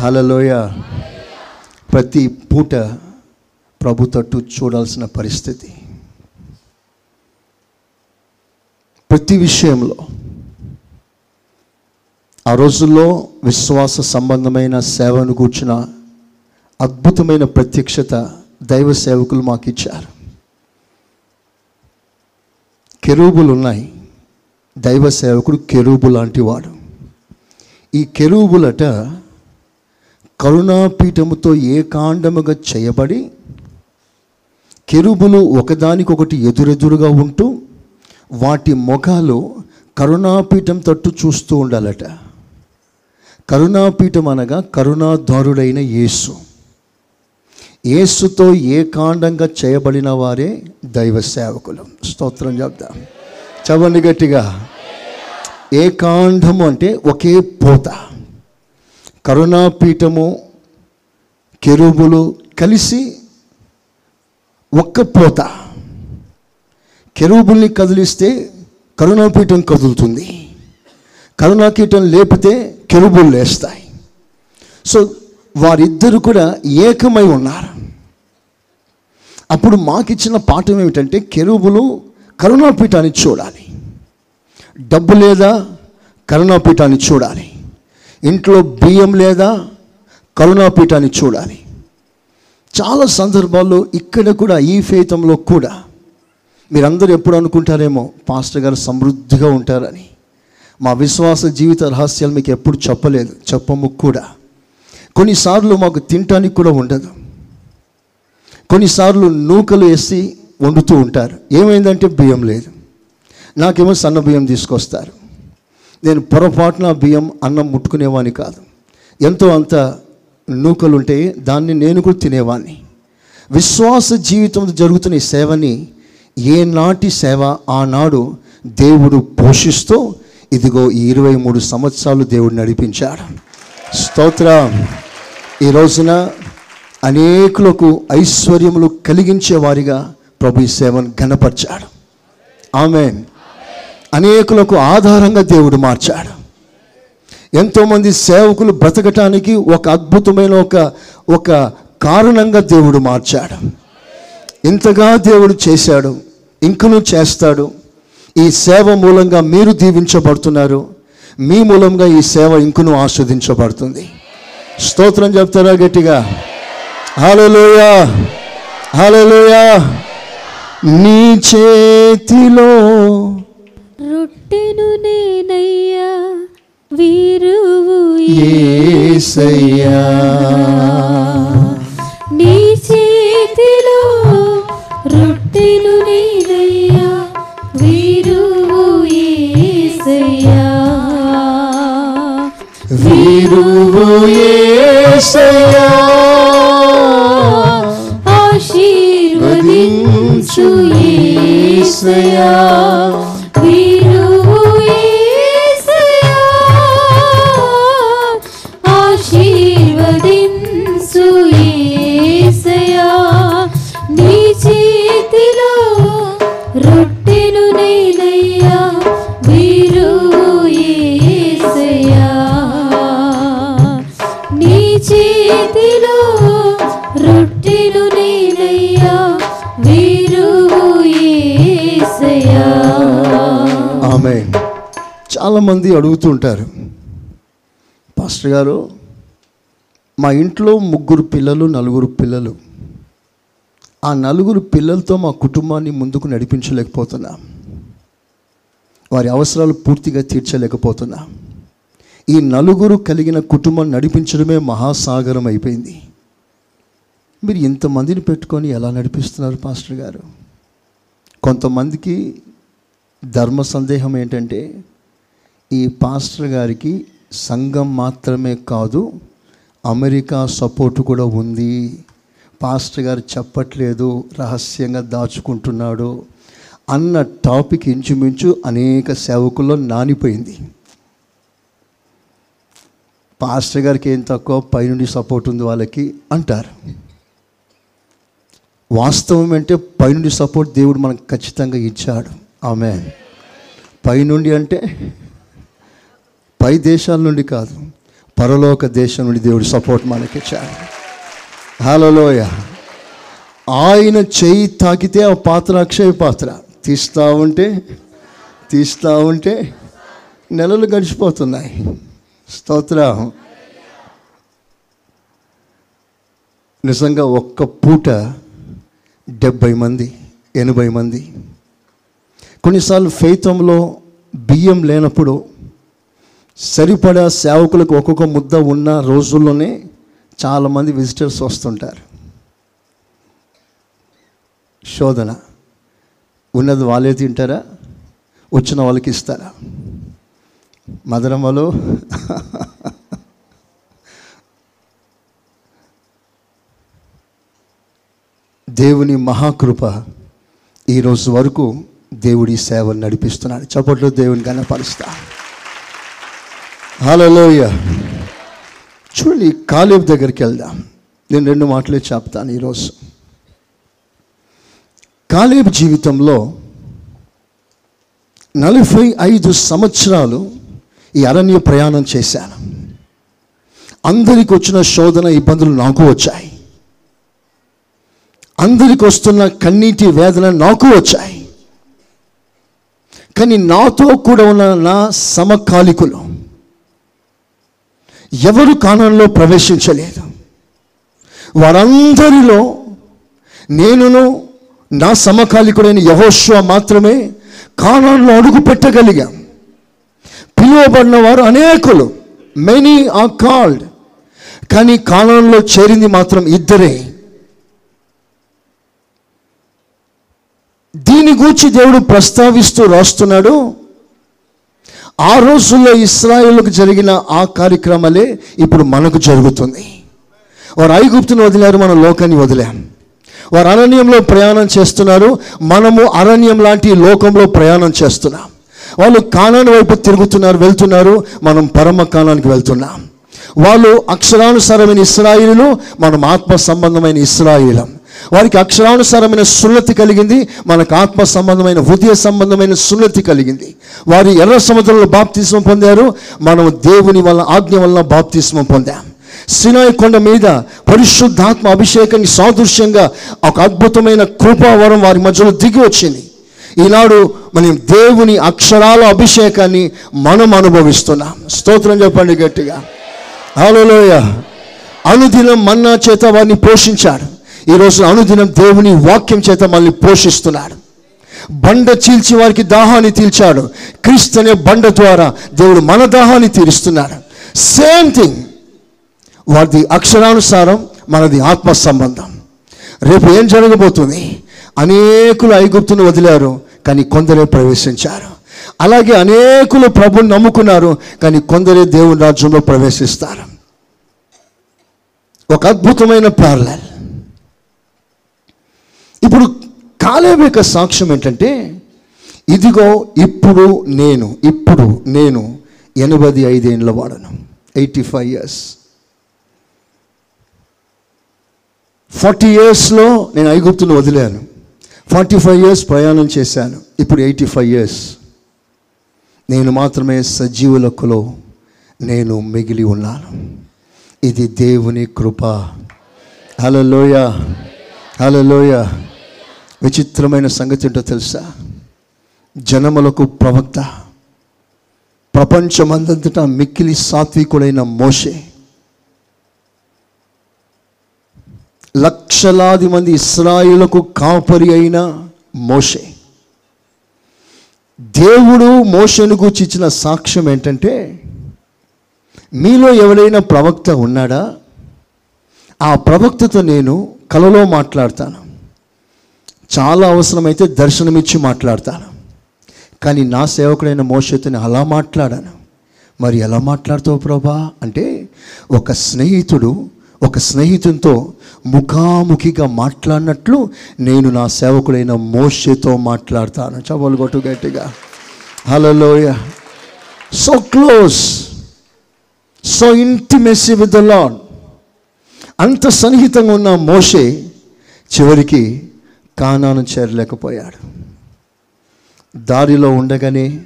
హలలోయ ప్రతి పూట ప్రభు తట్టు చూడాల్సిన పరిస్థితి. ప్రతి విషయంలో ఆ రోజుల్లో విశ్వాస సంబంధమైన సేవను కూర్చున్న అద్భుతమైన ప్రత్యక్షత దైవ సేవకులు మాకు ఇచ్చారు కెరూబులు ఉన్నాయి. దైవ సేవకుడు కెరూబు లాంటి వాడు. ఈ కెరూబులట కరుణాపీఠముతో ఏకాండముగా చేయబడి కెరుబులు ఒకదానికొకటి ఎదురెదురుగా ఉంటూ వాటి ముఖాలు కరుణాపీఠం తట్టు చూస్తూ ఉండాలట. కరుణాపీఠం అనగా కరుణాధారుడైన యేసు. యేసుతో ఏకాండంగా చేయబడిన వారే దైవ సేవకులు. స్తోత్రం చెప్దాం. చవండి గట్టిగా. ఏకాండము అంటే ఒకే పోత. కరుణాపీఠము కెరుబులు కలిసి ఒక్క పోత. కెరుబుల్ని కదిలిస్తే కరుణాపీఠం కదులుతుంది. కరుణాకీఠం లేపితే కెరుబులు లేస్తాయి. సో వారిద్దరు కూడా ఏకమై ఉన్నారు. అప్పుడు మాకిచ్చిన పాఠం ఏమిటంటే కెరువులు కరుణాపీఠాన్ని చూడాలి. డబ్బు లేదా కరుణాపీఠాన్ని చూడాలి. ఇంట్లో బియ్యం లేదా కరుణాపీఠాన్ని చూడాలి. చాలా సందర్భాల్లో ఇక్కడ కూడా ఈ ఫేతంలో కూడా మీరందరూ ఎప్పుడు అనుకుంటారేమో పాస్టర్ గారు సమృద్ధిగా ఉంటారని. మా విశ్వాస జీవిత రహస్యాలు మీకు ఎప్పుడు చెప్పలేదు చెప్పము కూడా. కొన్నిసార్లు మాకు తినటానికి కూడా ఉండదు. కొన్నిసార్లు నూకలు వేసి వండుతూ ఉంటారు. ఏమైందంటే బియ్యం లేదు. నాకేమో సన్న బియ్యం తీసుకొస్తారు. నేను పొరపాటున బియ్యం అన్నం ముట్టుకునేవాని కాదు. ఎంతో అంత నూకలు ఉంటే దాన్ని నేను కూడా తినేవాడిని విశ్వాస జీవితంలో జరుగుతున్న ఈ సేవని ఏనాటి సేవ ఆనాడు దేవుడు పోషిస్తూ ఇదిగో ఈ ఇరవై మూడు సంవత్సరాలు దేవుడు నడిపించాడు. స్తోత్ర. ఈ రోజున అనేకులకు ఐశ్వర్యములు కలిగించే వారిగా ప్రభు ఈ సేవను ఘనపరిచాడు. ఆమె అనేకులకు ఆధారంగా దేవుడు మార్చాడు. ఎంతోమంది సేవకులు బ్రతకటానికి ఒక అద్భుతమైన ఒక ఒక కారణంగా దేవుడు మార్చాడు. ఇంతగా దేవుడు చేశాడు ఇంకనూ చేస్తాడు. ఈ సేవ మూలంగా మీరు దీవించబడుతున్నారు. మీ మూలంగా ఈ సేవ ఇంకనూ ఆస్వాదించబడుతుంది. స్తోత్రం చెప్తారా గట్టిగా? హల్లెలూయా హల్లెలూయా. నీ చేతిలో రొట్టెను నేనయ్యా వీరువు యేసయ్యా నీ చేతిలో రొట్టెను నేనయ్యా వీరువు యేసయ్యా వీరువు యేసయ్యా ఆశీర్వదించు యేసయ్యా ఆమె చాలామంది అడుగుతుంటారు పాస్టర్ గారు మా ఇంట్లో ముగ్గురు పిల్లలు నలుగురు పిల్లలు. ఆ నలుగురు పిల్లలతో మా కుటుంబాన్ని ముందుకు నడిపించలేకపోతున్నా. వారి అవసరాలు పూర్తిగా తీర్చలేకపోతున్నా. ఈ నలుగురు కలిగిన కుటుంబం నడిపించడమే మహాసాగరం అయిపోయింది. మీరు ఇంతమందిని పెట్టుకొని ఎలా నడిపిస్తున్నారు పాస్టర్ గారు? కొంతమందికి ధర్మ సందేహం ఏంటంటే ఈ పాస్టర్ గారికి సంఘం మాత్రమే కాదు అమెరికా సపోర్ట్ కూడా ఉంది. పాస్టర్ గారు చెప్పట్లేదు రహస్యంగా దాచుకుంటున్నాడు అన్న టాపిక్ ఇంచుమించు అనేక సేవకుల్లో నానిపోయింది. పాస్టర్ గారికి ఏం తక్కువ పైనుండి సపోర్ట్ ఉంది వాళ్ళకి అంటారు. వాస్తవం అంటే పైనుండి సపోర్ట్ దేవుడు మనకు ఖచ్చితంగా ఇచ్చాడు. ఆమె పైనుండి అంటే పై దేశాల నుండి కాదు పరలోక దేశం నుండి దేవుడు సపోర్ట్ మనకి ఇచ్చాడు. హలోయ ఆయన చేయి తాకితే ఆ పాత్ర అక్షయ పాత్ర. తీస్తూ ఉంటే తీస్తూ ఉంటే నెలలు గడిచిపోతున్నాయి. స్తోత్రం. నిజంగా ఒక్క పూట డెబ్భై మంది ఎనభై మంది కొన్నిసార్లు ఫైతంలో బియ్యం లేనప్పుడు సరిపడా సేవకులకు ఒక్కొక్క ముద్ద ఉన్న రోజుల్లోనే చాలామంది విజిటర్స్ వస్తుంటారు. శోధన. ఉన్నది వాళ్ళే తింటారా? వచ్చిన వాళ్ళకి ఇస్తారా? మధురమలో దేవుని మహాకృప ఈరోజు వరకు దేవుడి సేవను నడిపిస్తున్నాడు. చప్పట్లో దేవుని కనపరుస్తా హలోయ చూడండి కాలేబ్ దగ్గరికి వెళ్దాం. నేను రెండు మాటలే చెప్తాను ఈరోజు. కాలేబ్ జీవితంలో నలభై ఐదు సంవత్సరాలు ఈ అరణ్య ప్రయాణం చేశాను. అందరికి వచ్చిన శోధన ఇబ్బందులు నాకు వచ్చాయి. అందరికి వస్తున్న కన్నీటి వేదన నాకు వచ్చాయి. కానీ నాతో కూడా ఉన్న నా సమకాలికులు ఎవరు కాణంలో ప్రవేశించలేదు. వారందరిలో నేనును నా సమకాలికుడైన యహోశ్వ మాత్రమే కాణంలో అడుగు పెట్టగలిగాం. పిలువబడిన వారు అనేకులు మెనీ ఆర్ కాల్డ్ కానీ కాలంలో చేరింది మాత్రం ఇద్దరే. దీని గూర్చి దేవుడు ప్రస్తావిస్తూ రాస్తున్నాడు. ఆ రోజుల్లో ఇస్రాయేల్కు జరిగిన ఆ కార్యక్రమాలే ఇప్పుడు మనకు జరుగుతుంది. వారు ఐగుప్తును వదిలారు మనం లోకాన్ని వదిలాం. వారు అరణ్యంలో ప్రయాణం చేస్తున్నారు మనము అరణ్యం లాంటి లోకంలో ప్రయాణం చేస్తున్నాం. వాళ్ళు కానాని వైపు తిరుగుతున్నారు వెళ్తున్నారు మనం పరమ కాణానికి వెళ్తున్నాం. వాళ్ళు అక్షరానుసారమైన ఇస్రాయిలు మనం ఆత్మ సంబంధమైన ఇస్రాయిలం. వారికి అక్షరానుసారమైన సున్నతి కలిగింది మనకు ఆత్మ సంబంధమైన హృదయ సంబంధమైన సున్నతి కలిగింది. వారు ఎర్ర సముద్రంలో బాప్తిస్మం పొందారు మనం దేవుని వల్ల ఆజ్ఞ వల్ల బాప్తిస్మం పొందాం. సినాయి కొండ మీద పరిశుద్ధాత్మ అభిషేకానికి సాదృశ్యంగా ఒక అద్భుతమైన కృపావరం వారి మధ్యలో దిగి వచ్చింది. ఈనాడు మనం దేవుని అక్షరాల అభిషేకాన్ని మనం అనుభవిస్తున్నాం. స్తోత్రం చెప్పండి గట్టిగా. హలోయ అనుదినం మన్నా చేత వారిని పోషించాడు. ఈరోజు అనుదినం దేవుని వాక్యం చేత మనల్ని పోషిస్తున్నాడు. బండ చీల్చి వారికి దాహాన్ని తీల్చాడు. క్రీస్తు అనే బండ ద్వారా దేవుడు మన దాహాన్ని తీరుస్తున్నాడు. Same thing. వారిది అక్షరానుసారం మనది ఆత్మ సంబంధం. రేపు ఏం జరగబోతుంది? అనేకులు ఐగుప్తును వదిలారు కానీ కొందరే ప్రవేశించారు. అలాగే అనేకులు ప్రభుని నమ్ముకున్నారు కానీ కొందరే దేవుని రాజ్యంలో ప్రవేశిస్తారు. ఒక అద్భుతమైన ప్యారలల్ ఇప్పుడు కాలేబు యొక్క సాక్ష్యం ఏంటంటే ఇదిగో ఇప్పుడు నేను ఇప్పుడు నేను ఎనభై ఐదేండ్ల వాడను. Eighty five years. ఫార్టీ ఇయర్స్లో నేను ఐగుప్తును వదిలాను. ఫార్టీ ఫైవ్ ఇయర్స్ ప్రయాణం చేశాను. ఇప్పుడు ఎయిటీ ఫైవ్ ఇయర్స్. నేను మాత్రమే సజీవులకులో నేను మిగిలి ఉన్నాను. ఇది దేవుని కృప. హలలోయ హలలోయ విచిత్రమైన సంగతి ఏంటో తెలుసా? జనములకు ప్రవక్త ప్రపంచమందంతటా మిక్కిలి సాత్వికుడైన మోషే లక్షలాది మంది ఇస్రాయిలకు కాపరి అయిన మోషే. దేవుడు మోషను గురించి ఇచ్చిన సాక్ష్యం ఏంటంటే మీలో ఎవరైనా ప్రవక్త ఉన్నాడా? ఆ ప్రవక్తతో నేను కలలో మాట్లాడతాను. చాలా అవసరమైతే దర్శనమిచ్చి మాట్లాడతాను. కానీ నా సేవకుడైన మోషతిని అలా మాట్లాడాను. మరి ఎలా మాట్లాడతావు ప్రభా? అంటే ఒక స్నేహితుడు ఒక స్నేహితునితో ముఖాముఖిగా మాట్లాడినట్లు నేను నా సేవకుడైన మోషతో మాట్లాడతాను. చవలుగొట్టు గట్టిగా. హలోయ so close so intimacy with the lord అంత సన్నిహితంగా ఉన్న మోషే చివరికి కానాను చేరలేకపోయాడు. దారిలో ఉండగానే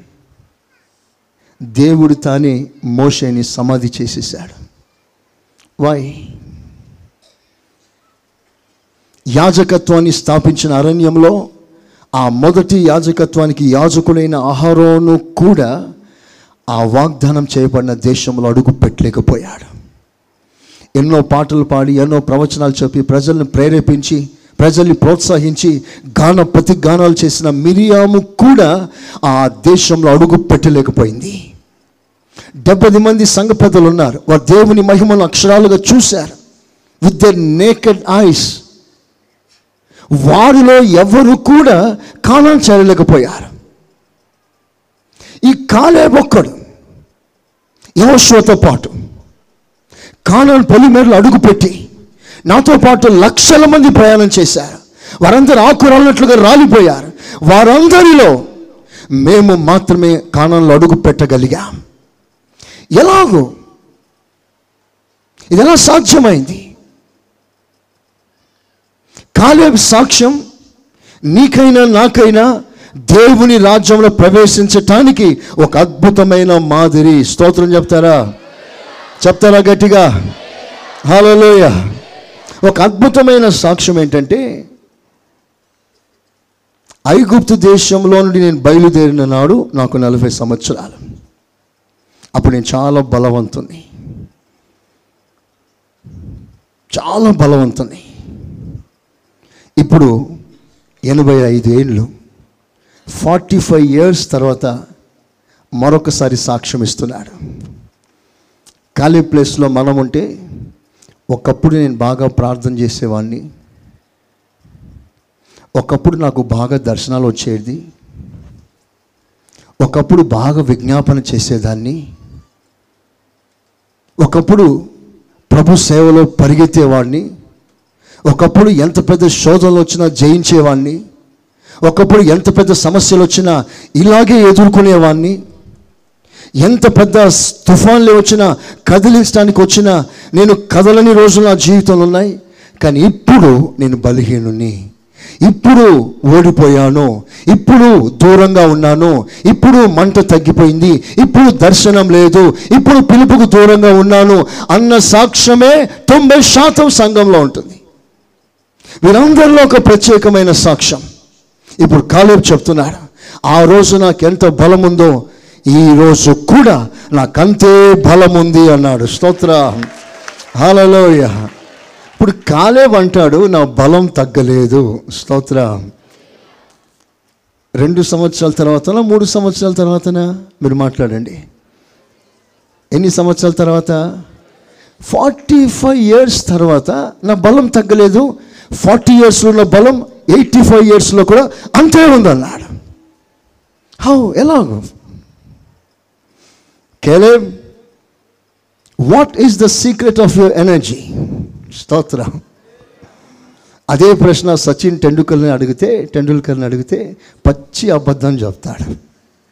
దేవుడు తానే మోషేని సమాధి చేసేసాడు వై యాజకత్వాన్ని స్థాపించిన అరణ్యంలో ఆ మొదటి యాజకత్వానికి యాజకుడైన ఆహారోను కూడా ఆ వాగ్దానం చేయబడిన దేశంలో అడుగు పెట్టలేకపోయాడు. ఎన్నో పాటలు పాడి ఎన్నో ప్రవచనాలు చెప్పి ప్రజలను ప్రేరేపించి ప్రజల్ని ప్రోత్సహించి గాన ప్రతి గానాలు చేసిన మిరియాము కూడా ఆ దేశంలో అడుగు పెట్టలేకపోయింది. డెబ్బై మంది సంఘ పెద్దలు ఉన్నారు. వారు దేవుని మహిమను అక్షరాలుగా చూశారు. విత్ ద నేకెడ్ ఐస్ వారిలో ఎవరు కూడా కాలం చేరలేకపోయారు. ఈ కాలే ఒక్కడు యహోశ్వతో పాటు కానాన్ పొలిమేరలు అడుగుపెట్టి నాతో పాటు లక్షల మంది ప్రయాణం చేశారు. వారందరూ ఆకురాలినట్లుగా రాలిపోయారు. వారందరిలో మేము మాత్రమే కానంలో అడుగు పెట్టగలిగాం. ఎలాగో? ఇది ఎలా సాధ్యమైంది? కాలేబ్ సాక్ష్యం నీకైనా నాకైనా దేవుని రాజ్యంలో ప్రవేశించటానికి ఒక అద్భుతమైన మాదిరి. స్తోత్రం చెప్తారా? చెప్తారా గట్టిగా? హలోయ ఒక అద్భుతమైన సాక్ష్యం ఏంటంటే ఐగుప్తు దేశంలో నుండి నేను బయలుదేరిన నాడు నాకు నలభై సంవత్సరాలు. అప్పుడు నేను చాలా బలవంతుని చాలా బలవంతుని ఇప్పుడు ఎనభై ఐదు ఏళ్ళు ఫార్టీ ఫైవ్ ఇయర్స్ తర్వాత మరొకసారి సాక్ష్యం ఇస్తున్నాడు. ఖాళీ ప్లేస్లో మనం ఉంటే ఒకప్పుడు నేను బాగా ప్రార్థన చేసేవాడిని ఒకప్పుడు నాకు బాగా దర్శనాలు వచ్చేది. ఒకప్పుడు బాగా విజ్ఞాపన చేసేదాన్ని. ఒకప్పుడు ప్రభు సేవలో పరిగెత్తేవాడిని ఒకప్పుడు ఎంత పెద్ద శోధనలు వచ్చినా జయించేవాడిని ఒకప్పుడు ఎంత పెద్ద సమస్యలు వచ్చినా ఇలాగే ఎదుర్కొనేవాడిని ఎంత పెద్ద తుఫాన్లు వచ్చినా కదిలించడానికి వచ్చినా నేను కదలని రోజులు నా జీవితంలో ఉన్నాయి. కానీ ఇప్పుడు నేను బలహీనుని ఇప్పుడు ఓడిపోయాను. ఇప్పుడు దూరంగా ఉన్నాను. ఇప్పుడు మంట తగ్గిపోయింది. ఇప్పుడు దర్శనం లేదు. ఇప్పుడు పిలుపుకు దూరంగా ఉన్నాను. అన్న సాక్ష్యమే తొంభై శాతం సంఘంలో ఉంటుంది. వీరందరిలో ఒక ప్రత్యేకమైన సాక్ష్యం. ఇప్పుడు కాలేబ్ చెప్తున్నాడు ఆ రోజు నాకు ఎంత బలం ఉందో ఈరోజు కూడా నాకంతే బలం ఉంది అన్నాడు. స్తోత్ర. హాలలోయ ఇప్పుడు కాలేబ్ అంటాడు నా బలం తగ్గలేదు. స్తోత్ర. రెండు సంవత్సరాల తర్వాతనా మూడు సంవత్సరాల తర్వాతనా? మీరు మాట్లాడండి. ఎన్ని సంవత్సరాల తర్వాత? ఫార్టీ ఫైవ్ ఇయర్స్ తర్వాత నా బలం తగ్గలేదు. ఫార్టీ ఇయర్స్లో ఉన్న బలం ఎయిటీ ఫైవ్ ఇయర్స్లో కూడా అంతే ఉందన్నాడు. హౌ? ఎలాగో? Caleb what is the secret of your energy స్తోత్ర. అదే ప్రశ్న సచిన్ టెండూల్కర్ని అడిగితే టెండూల్కర్ని అడిగితే పచ్చి అబద్ధం చెప్తాడు.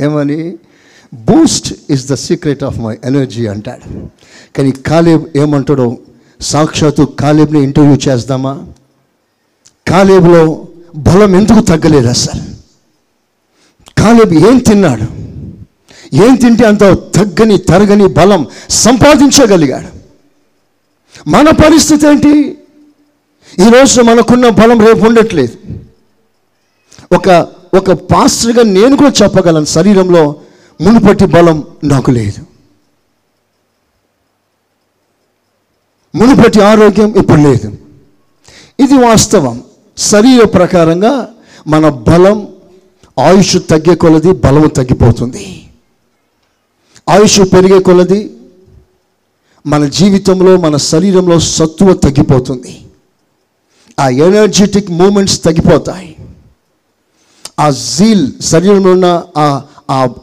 ఏమని? Boost is the secret of my energy అంటాడు. కానీ కాలేబ్ ఏమంటాడో? సాక్షాత్తు కాలేబ్ని ఇంటర్వ్యూ చేద్దామా? కాలేబ్లో బలం ఎందుకు తగ్గలేదు అసలు కాలేబ్ ఏం తిన్నాడు? ఏం తింటే అంత తగ్గని తరగని బలం సంపాదించగలిగాడు. మన పరిస్థితి ఏంటి? ఈరోజు మనకున్న బలం రేపు ఉండట్లేదు. ఒక ఒక పాస్టర్గా నేను కూడా చెప్పగలను శరీరంలో మునుపటి బలం నాకు లేదు. మునుపటి ఆరోగ్యం ఇప్పుడు లేదు. ఇది వాస్తవం. శరీర ప్రకారంగా మన బలం ఆయుష్ తగ్గే కొలది బలము తగ్గిపోతుంది. ఆయుష్ పెరిగే కొలది మన జీవితంలో మన శరీరంలో సత్తువ తగ్గిపోతుంది. ఆ ఎనర్జెటిక్ మూమెంట్స్ తగ్గిపోతాయి. ఆ జీల్ శరీరంలో ఉన్న ఆ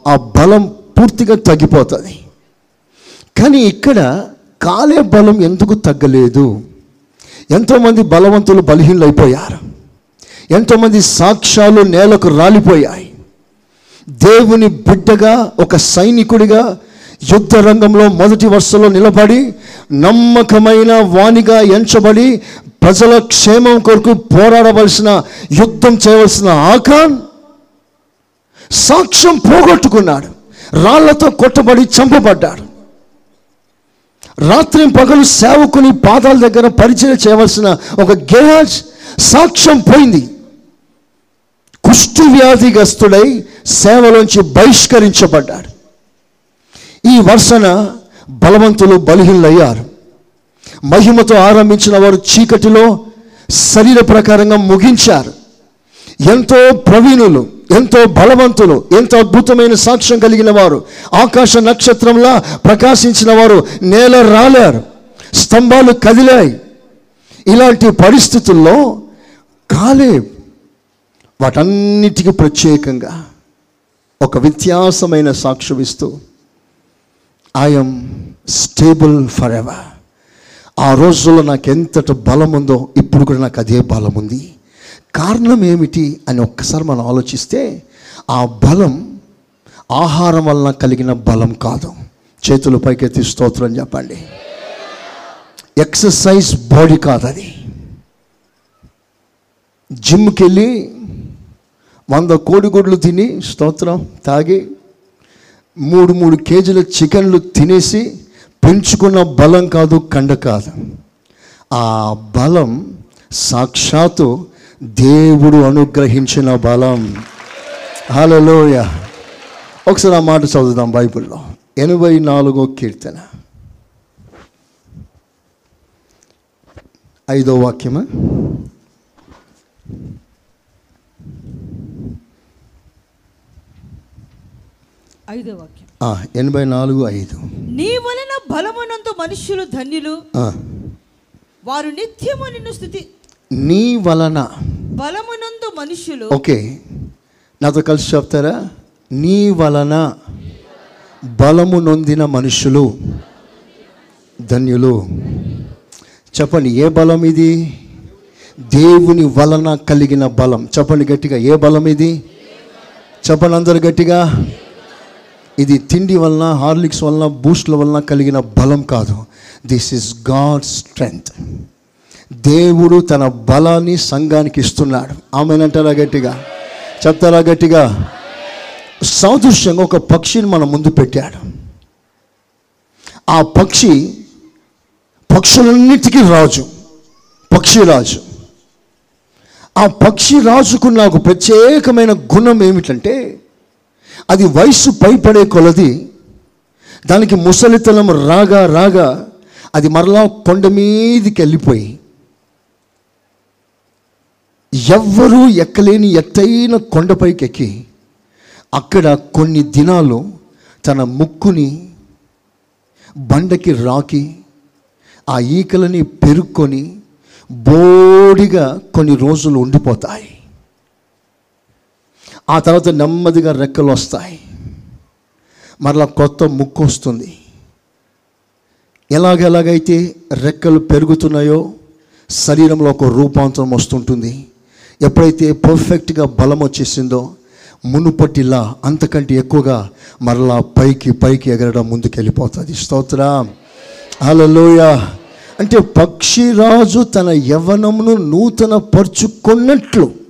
ఆ- బలం పూర్తిగా తగ్గిపోతుంది. కానీ ఇక్కడ కాలే బలం ఎందుకు తగ్గలేదు? ఎంతోమంది బలవంతులు బలహీనలు అయిపోయారు ఎంతోమంది సాక్ష్యాలు నేలకు రాలిపోయాయి. దేవుని బిడ్డగా ఒక సైనికుడిగా యుద్ధ రంగంలో మొదటి వరుసలో నిలబడి నమ్మకమైన వాణిగా ఎంచబడి ప్రజల క్షేమం కొరకు పోరాడవలసిన యుద్ధం చేయవలసిన ఆఖాన్ సాక్ష్యం పోగొట్టుకున్నాడు. రాళ్ళతో కొట్టబడి చంపబడ్డాడు. రాత్రి పగలు సేవకుని పాదాల దగ్గర పరిచయం చేయవలసిన ఒక గేయాజ్ సాక్ష్యం పోయింది. కుష్టి వ్యాధిగ్రస్తుడై సేవలోంచి బహిష్కరించబడ్డాడు. ఈ వర్షన బలవంతులు బలహీనలయ్యారు. మహిమతో ఆరంభించిన వారు చీకటిలో శరీర ప్రకారంగా ముగించారు. ఎంతో ప్రవీణులు ఎంతో బలవంతులు ఎంతో అద్భుతమైన సాక్ష్యం కలిగిన వారు ఆకాశ నక్షత్రంలా ప్రకాశించిన వారు నేల రాలారు స్తంభాలు కదిలాయి. ఇలాంటి పరిస్థితుల్లో కాలేబ్ వాటన్నిటికీ ప్రత్యేకంగా ఒక వ్యత్యాసమైన సాక్ష్యం ఇస్తూ ఐఎమ్ స్టేబుల్ ఫర్ ఎవర్ ఆ రోజుల్లో నాకు ఎంతటి బలం ఉందో ఇప్పుడు కూడా నాకు అదే బలం ఉంది కారణం ఏమిటి అని ఒక్కసారి మనం ఆలోచిస్తే ఆ బలం ఆహారం వలన కలిగిన బలం కాదు. చేతులు పైకెత్తి స్తోత్రం చెప్పండి. ఎక్సర్సైజ్ బాడీ కాదు అది జిమ్కి వెళ్ళి వంద కోడిగుడ్లు తిని స్తోత్రం తాగి మూడు మూడు కేజీల చికెన్లు తినేసి పెంచుకున్న బలం కాదు కండ కాదు. ఆ బలం సాక్షాత్తు దేవుడు అనుగ్రహించిన బలం. హలోయ ఒకసారి ఆ మాట చదువుదాం బైబిల్లో. ఎనభై నాలుగో కీర్తన. ఐదో వాక్యమా. ఐదో వాక్యం. ఎనభై నాలుగు ఐదు. నీ వలన బలమునందు మనుష్యులు ధన్యులు. వారు నిత్యము నిన్ను స్థుతి నీ వలన. బలమునందు మనుష్యులు ఓకే. నాతో కలిసి చెప్తారా? నీ వలన బలము నొందిన మనుషులు ధన్యులు. చెప్పండి ఏ బలం ఇది? దేవుని వలన కలిగిన బలం. చెప్పండి గట్టిగా ఏ బలం ఇది? చెప్పండి అందరు గట్టిగా. ఇది తిండి వలన హార్లిక్స్ వలన బూస్ట్ల వలన కలిగిన బలం కాదు. దిస్ ఇస్ గాడ్ స్ట్రెంగ్త్ దేవుడు తన బలాన్ని సంఘానికి ఇస్తున్నాడు. ఆమెనంటారా గట్టిగా? చెప్తారా గట్టిగా? సాదృశ్యంగా ఒక పక్షిని మన ముందు పెట్టాడు. ఆ పక్షి పక్షులన్నిటికీ రాజు. పక్షి రాజు. ఆ పక్షి రాజుకు నాకు ప్రత్యేకమైన గుణం ఏమిటంటే అది వయసు పైపడే కొలది దానికి ముసలితనం రాగా రాగా అది మరలా కొండ మీదికి వెళ్ళిపోయి ఎవ్వరూ ఎక్కలేని ఎత్తైన కొండపైకి ఎక్కి అక్కడ కొన్ని దినాలు తన ముక్కుని బండకి రాకి ఆ ఈకలని పెరుక్కొని బోడిగా కొన్ని రోజులు ఉండిపోతాయి. ఆ తర్వాత నెమ్మదిగా రెక్కలు వస్తాయి. మరలా కొత్త ముక్కు వస్తుంది. ఎలాగెలాగైతే రెక్కలు పెరుగుతున్నాయో శరీరంలో ఒక రూపాంతరం వస్తుంటుంది. ఎప్పుడైతే పర్ఫెక్ట్గా బలం వచ్చేసిందో మునుపటిలా అంతకంటే ఎక్కువగా మరలా పైకి పైకి ఎగరడం ముందుకెళ్ళిపోతుంది. స్తోత్ర. అలలోయ అంటే పక్షిరాజు తన యవనమును నూతన పరుచుకున్నట్లు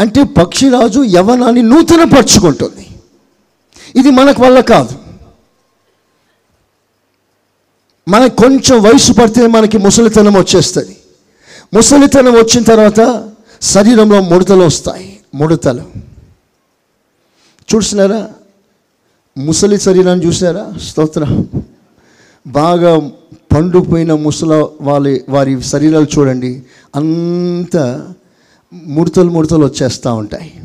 అంటే పక్షిరాజు యవనాన్ని నూతనపరుచుకుంటుంది. ఇది మనకు వల్ల కాదు. మనకు కొంచెం వయసు పడితే మనకి ముసలితనం వచ్చేస్తుంది. ముసలితనం వచ్చిన తర్వాత శరీరంలో ముడతలు వస్తాయి. ముడతలు. చూసినారా? ముసలి శరీరాన్ని చూసారా స్తోత్ర. బాగా పండుపోయిన ముసల వాళ్ళ వారి శరీరాలు చూడండి. అంత ముడతలు ముడతలు వచ్చేస్తూ ఉంటాయి.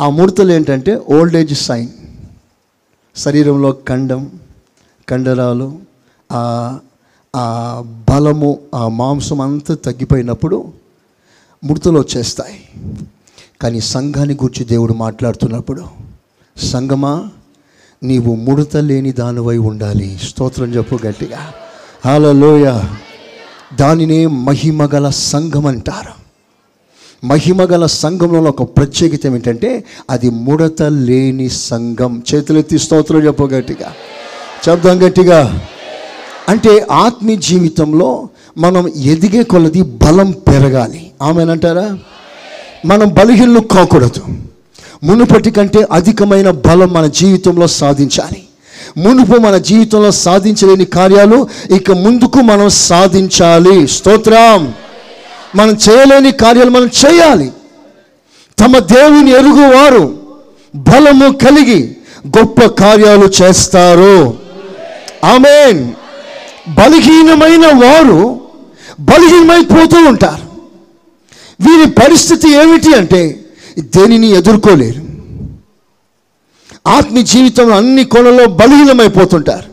ఆ ముడతలు ఏంటంటే ఓల్డ్ ఏజ్ సైన్ శరీరంలో కండం కండరాలు ఆ ఆ బలము ఆ మాంసం అంతా తగ్గిపోయినప్పుడు ముడతలు వచ్చేస్తాయి. కానీ సంఘాన్ని గురించి దేవుడు మాట్లాడుతున్నప్పుడు సంగమా నీవు ముడత లేని దానివై ఉండాలి. స్తోత్రం చెప్పు గట్టిగా. హాలలోయ దానినే మహిమగల సంఘం అంటారు. మహిమగల సంఘంలో ఒక ప్రత్యేకత ఏమిటంటే అది ముడత లేని సంఘం. చేతులెత్తి స్తోత్రం చెప్పు గట్టిగా. చెప్దాం గట్టిగా. అంటే ఆత్మీయ జీవితంలో మనం ఎదిగే కొలది బలం పెరగాలి. ఆమెనంటారా? మనం బలహీనలు కాకూడదు. మునుపటి కంటే అధికమైన బలం మన జీవితంలో సాధించాలి. మునుపు మన జీవితంలో సాధించలేని కార్యాలు ఇక ముందుకు మనం సాధించాలి. స్తోత్రం. మనం చేయలేని కార్యాలు మనం చేయాలి. తమ దేవుని ఎరుగువారు బలము కలిగి గొప్ప కార్యాలు చేస్తారు. ఆమెన్. బలహీనమైన వారు బలహీనమైపోతూ ఉంటారు. వీరి పరిస్థితి ఏమిటి అంటే దేనిని ఎదుర్కోలేరు. ఆత్మీయ జీవితంలో అన్ని కోణంలో బలహీనమైపోతుంటారు.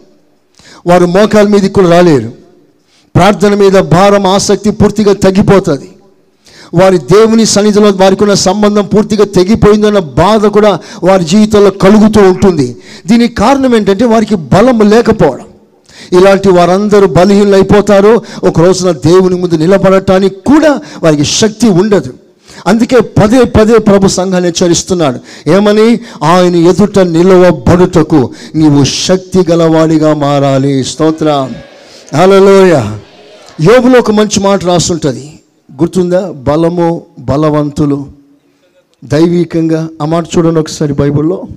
వారు మోకాల మీదకి కూడా రాలేరు. ప్రార్థన మీద భారం ఆసక్తి పూర్తిగా తగ్గిపోతుంది. వారి దేవుని సన్నిధిలో వారికి ఉన్న సంబంధం పూర్తిగా తెగిపోయిందన్న బాధ కూడా వారి జీవితంలో కలుగుతూ ఉంటుంది. దీనికి కారణం ఏంటంటే వారికి బలం లేకపోవడం. ఇలాంటి వారందరూ బలహీనలు అయిపోతారు. ఒక రోజున దేవుని ముందు నిలబడటానికి కూడా వారికి శక్తి ఉండదు. అందుకే పదే పదే ప్రభు సంఘాన్ని హెచ్చరిస్తున్నాడు. ఏమని? ఆయన ఎదుట నిలవబడుటకు నీవు శక్తి గలవాడిగా మారాలి. స్తోత్ర. హలోయ యోగులో ఒక మంచి మాట రాస్తుంటుంది గుర్తుందా? బలము బలవంతులు. దైవికంగా. ఆ మాట చూడండి ఒకసారి బైబిల్లో.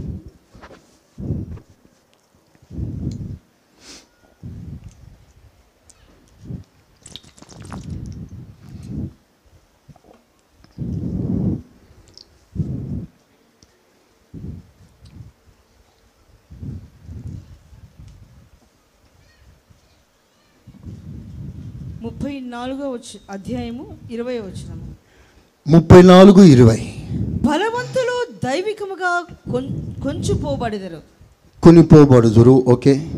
ముప్పై నాలుగో వచ్చి అధ్యాయము ఇరవై వచ్చినము ముప్పై నాలుగు ఇరవై. బలవంతులు దైవికముగా కొంచుపోబడెదరు. కొనిపోబడుదురు ఓకే.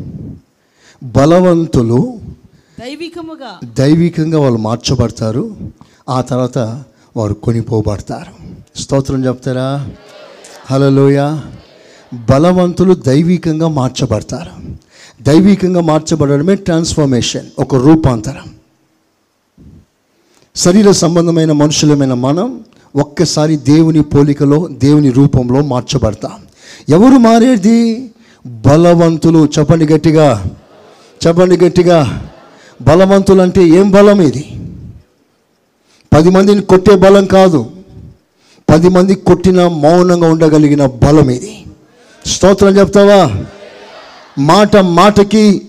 బలవంతులు దైవికముగా. దైవికంగా వాళ్ళు మార్చబడతారు ఆ తర్వాత వారు కొనిపోబడతారు. స్తోత్రం చెప్తారా? హలోయ బలవంతులు దైవికంగా మార్చబడతారు. దైవికంగా మార్చబడడమే ట్రాన్స్ఫర్మేషన్ ఒక రూపాంతరం. శరీర సంబంధమైన మనుషులమైన మనం ఒక్కసారి దేవుని పోలికలో దేవుని రూపంలో మార్చబడతాం. ఎవరు మారేది? బలవంతులు. చెప్పండి గట్టిగా. చెప్పండి గట్టిగా. బలవంతులు అంటే ఏం బలం ఇది? పది మందిని కొట్టే బలం కాదు. పది మంది కొట్టిన మౌనంగా ఉండగలిగిన బలం ఇది. స్తోత్రం చెప్తావా? మాట మాటకి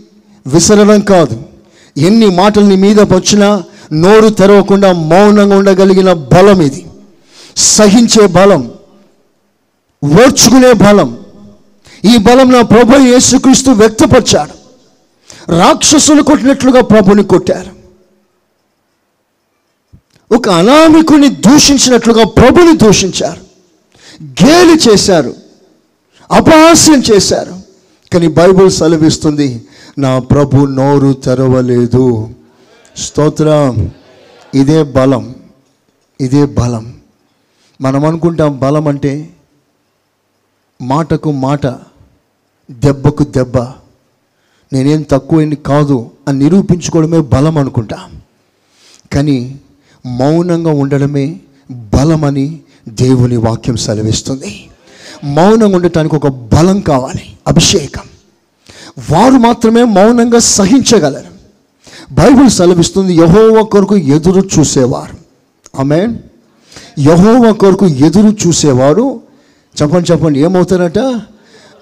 విసరడం కాదు. ఎన్ని మాటలు నీ మీద వచ్చినా నోరు తెరవకుండా మౌనంగా ఉండగలిగిన బలం ఇది. సహించే బలం. ఓర్చుకునే బలం. ఈ బలం నా ప్రభు యేసుక్రీస్తు వ్యక్తపరిచాడు. రాక్షసులు కొట్టినట్లుగా ప్రభుని కొట్టారు. ఒక అనామికుని దూషించినట్లుగా ప్రభుని దూషించారు. గేలి చేశారు. అపహాస్యం చేశారు. కానీ బైబుల్ సెలవిస్తుంది నా ప్రభు నోరు తెరవలేదు. స్తోత్రం. ఇదే బలం. ఇదే బలం. మనం అనుకుంటాం బలం అంటే మాటకు మాట దెబ్బకు దెబ్బ. నేనేం తక్కువైంది కాదు అని నిరూపించుకోవడమే బలం అనుకుంటా. కానీ మౌనంగా ఉండడమే బలమని దేవుని వాక్యం సెలవిస్తుంది. మౌనంగా ఉండటానికి ఒక బలం కావాలి. అభిషేకం. వారు మాత్రమే మౌనంగా సహించగలరు. బైబిల్ సెలవిస్తుంది యహోవ కొరకు ఎదురు చూసేవారు. ఆమె యహోవ కొరకు ఎదురు చూసేవారు చెప్పండి చెప్పండి ఏమవుతారట?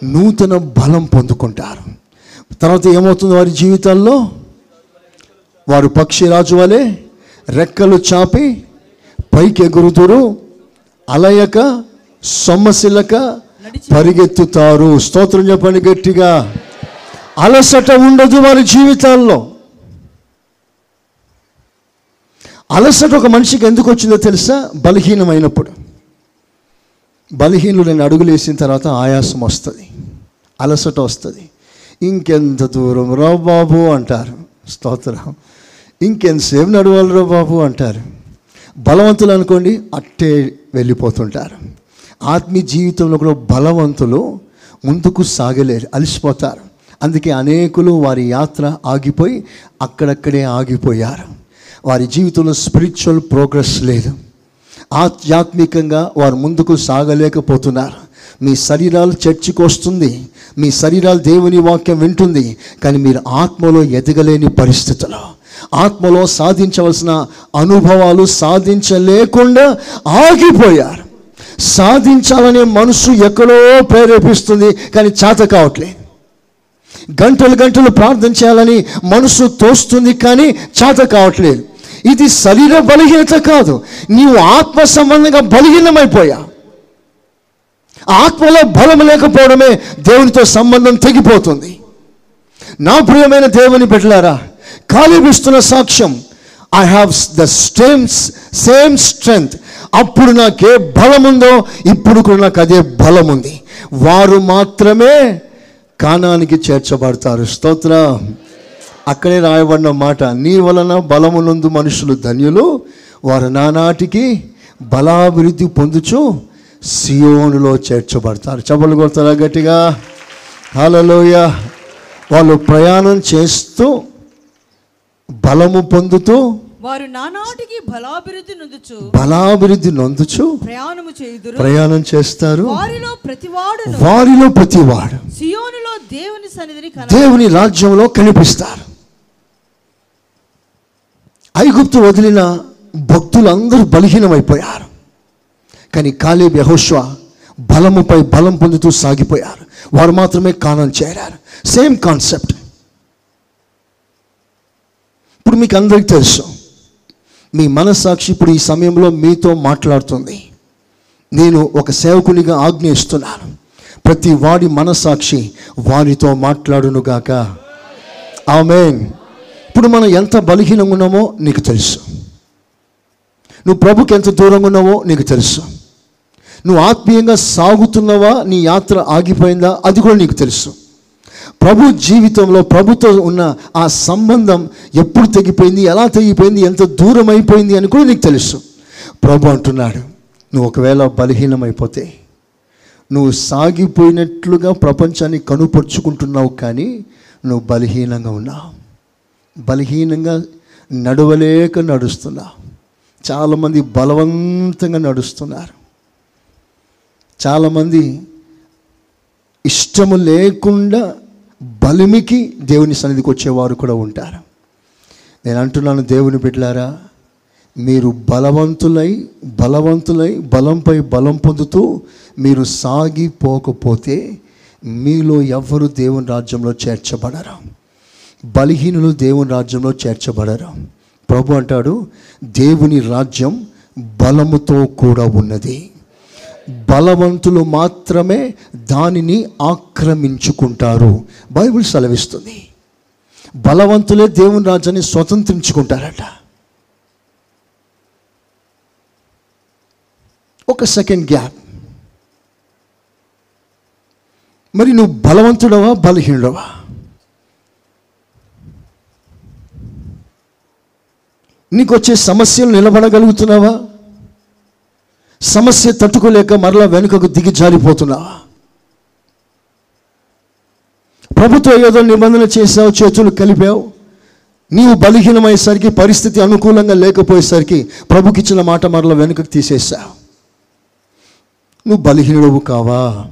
నూతన బలం పొందుకుంటారు. తర్వాత ఏమవుతుంది వారి జీవితాల్లో? వారు పక్షిరాజు వలె రెక్కలు చాపి పైకి ఎగురుతురు అలయక సొమ్మసిల్లక పరిగెత్తుతారు. స్తోత్రం చెప్పండి గట్టిగా. అలసట ఉండదు వారి జీవితాల్లో. అలసట ఒక మనిషికి ఎందుకు వచ్చిందో తెలుసా? బలహీనమైనప్పుడు. బలహీనులు నేను అడుగులు వేసిన తర్వాత ఆయాసం వస్తుంది. అలసట వస్తుంది. ఇంకెంత దూరం? రా బాబు అంటారు. స్తోత్రం. ఇంకెంతసేపు నడవాలి రా బాబు అంటారు. బలవంతులు అనుకోండి అట్టే వెళ్ళిపోతుంటారు. ఆత్మీయ జీవితంలో కూడా బలవంతులు ముందుకు సాగలేరు అలసిపోతారు. అందుకే అనేకులు వారి యాత్ర ఆగిపోయి అక్కడక్కడే ఆగిపోయారు. వారి జీవితంలో స్పిరిచువల్ ప్రోగ్రెస్ లేదు. ఆధ్యాత్మికంగా వారు ముందుకు సాగలేకపోతున్నారు. మీ శరీరాలు చర్చికి వస్తుంది. మీ శరీరాలు దేవుని వాక్యం వింటుంది. కానీ మీరు ఆత్మలో ఎదగలేని పరిస్థితులు. ఆత్మలో సాధించవలసిన అనుభవాలు సాధించలేకుండా ఆగిపోయారు. సాధించాలనే మనసు ఎక్కడో ప్రేరేపిస్తుంది కానీ చేత కావట్లేదు. గంటలు గంటలు ప్రార్థన చేయాలని మనసు తోస్తుంది కానీ చేత కావట్లేదు. ఇది శరీర బలహీనత కాదు. నీవు ఆత్మ సంబంధంగా బలహీనమైపోయా. ఆత్మలో బలం లేకపోవడమే దేవునితో సంబంధం తెగిపోతుంది. నా ప్రియమైన దేవుని బిడ్డలారా కాలిపిస్తున్న సాక్ష్యం I have the stems same strength అప్పుడు నాకే బలం ఉందో ఇప్పుడు కూడా నాకు అదే బలం ఉంది వారు మాత్రమే కానానికి చేర్చబడతారు. స్తోత్ర. అక్కడే రాయబడిన మాట నీ వలన బలమునందు మనుషులు ధన్యులు వారు నానాటికి బలాభివృద్ధి పొందుచు సియోనులో చేర్చబడతారు. చెప్పలు కొడతారా గట్టిగా? హలలోయ వాళ్ళు ప్రయాణం చేస్తూ బలము పొందుతూ వారు నానాటికి బలాభివృద్ధి నొందుచు. బలాభివృద్ధి నొందుచు. ప్రయాణము చేయుదురు. ప్రయాణం చేస్తారు. వారిలో ప్రతివాడును. వారిలో ప్రతివాడు. సియోనులో దేవుని సన్నిధిని దేవుని రాజ్యంలో కనిపిస్తారు. ఐగుప్తు వదిలిన భక్తులందరూ బలహీనమైపోయారు. కానీ కాలేబ్ యహోష్వ బలముపై బలం పొందుతూ సాగిపోయారు. వారు మాత్రమే కానం చేరారు. Same concept. ఇప్పుడు మీకు అందరికీ తెలుసు. మీ మనస్సాక్షి ఇప్పుడు ఈ సమయంలో మీతో మాట్లాడుతుంది. నేను ఒక సేవకునిగా ఆజ్ఞ ఇస్తున్నాను ప్రతి వాడి మనస్సాక్షి వారితో మాట్లాడునుగాక ఆమె ఇప్పుడు మనం ఎంత బలహీనంగా ఉన్నామో నీకు తెలుసు. నువ్వు ప్రభుకి ఎంత దూరంగా ఉన్నావో నీకు తెలుసు. నువ్వు ఆత్మీయంగా సాగుతున్నావా నీ యాత్ర ఆగిపోయిందా అది కూడా నీకు తెలుసు. ప్రభు జీవితంలో ప్రభుతో ఉన్న ఆ సంబంధం ఎప్పుడు తెగిపోయింది ఎలా తెగిపోయింది ఎంత దూరం అయిపోయింది అని కూడా నీకు తెలుసు. ప్రభు అంటున్నాడు నువ్వు ఒకవేళ బలహీనమైపోతే నువ్వు సాగిపోయినట్లుగా ప్రపంచాన్ని కనుపరుచుకుంటున్నావు కానీ నువ్వు బలహీనంగా ఉన్నావు. బలహీనంగా నడవలేక నడుస్తున్నావు. చాలామంది బలవంతంగా నడుస్తున్నారు. చాలామంది ఇష్టము లేకుండా బలిమికి దేవుని సన్నిధికి వచ్చేవారు కూడా ఉంటారు. నేను అంటున్నాను దేవుని బిడ్డలారా మీరు బలవంతులై బలవంతులై బలంపై బలం పొందుతూ మీరు సాగిపోకపోతే మీలో ఎవ్వరు దేవుని రాజ్యంలో చేర్చబడరు. బలహీనులు దేవుని రాజ్యంలో చేర్చబడరు. ప్రభు అంటాడు దేవుని రాజ్యం బలముతో కూడా ఉన్నది. బలవంతులు మాత్రమే దానిని ఆక్రమించుకుంటారు. బైబిల్ సెలవిస్తుంది. బలవంతులే దేవుని రాజ్యాన్ని స్వతంత్రించుకుంటారట. ఒక సెకండ్ గ్యాప్ మరి నువ్వు బలవంతుడవా బలహీనుడవా? నీకు వచ్చే సమస్యలు నిలబడగలుగుతున్నావా? సమస్య తట్టుకోలేక మరలా వెనుకకు దిగి జారిపోతున్నా. ప్రభుత్వ ఏదో నిబంధన చేసావు చేతులు కలిపావు. నీవు బలహీనమయ్యేసరికి పరిస్థితి అనుకూలంగా లేకపోయేసరికి ప్రభుకి ఇచ్చిన మాట మరల వెనుకకు తీసేసావు నువ్వు బలహీనుడవు కావా?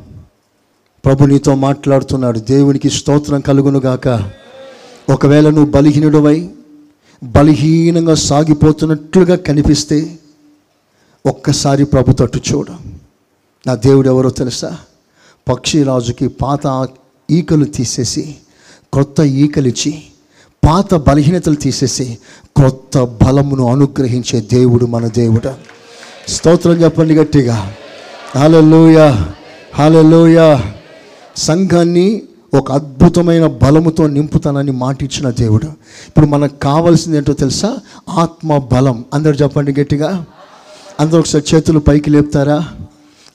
ప్రభు నీతో మాట్లాడుతున్నాడు. దేవునికి స్తోత్రం కలుగునుగాక ఒకవేళ నువ్వు బలహీనుడవై బలహీనంగా సాగిపోతున్నట్లుగా కనిపిస్తే ఒక్కసారి ప్రభు తట్టు చూడు. నా దేవుడు ఎవరో తెలుసా? పక్షిరాజుకి పాత ఈకలు తీసేసి కొత్త ఈకలిచ్చి పాత బలహీనతలు తీసేసి కొత్త బలమును అనుగ్రహించే దేవుడు మన దేవుడు. స్తోత్రం చెప్పండి గట్టిగా. హాలలోయ హాలలోయ సంఘాన్ని ఒక అద్భుతమైన బలముతో నింపుతానని మాటిచ్చిన దేవుడు. ఇప్పుడు మనకు కావాల్సింది ఏంటో తెలుసా? ఆత్మ బలం. అందరు చెప్పండి గట్టిగా. అందరూ ఒకసారి చేతులు పైకి లేపుతారా?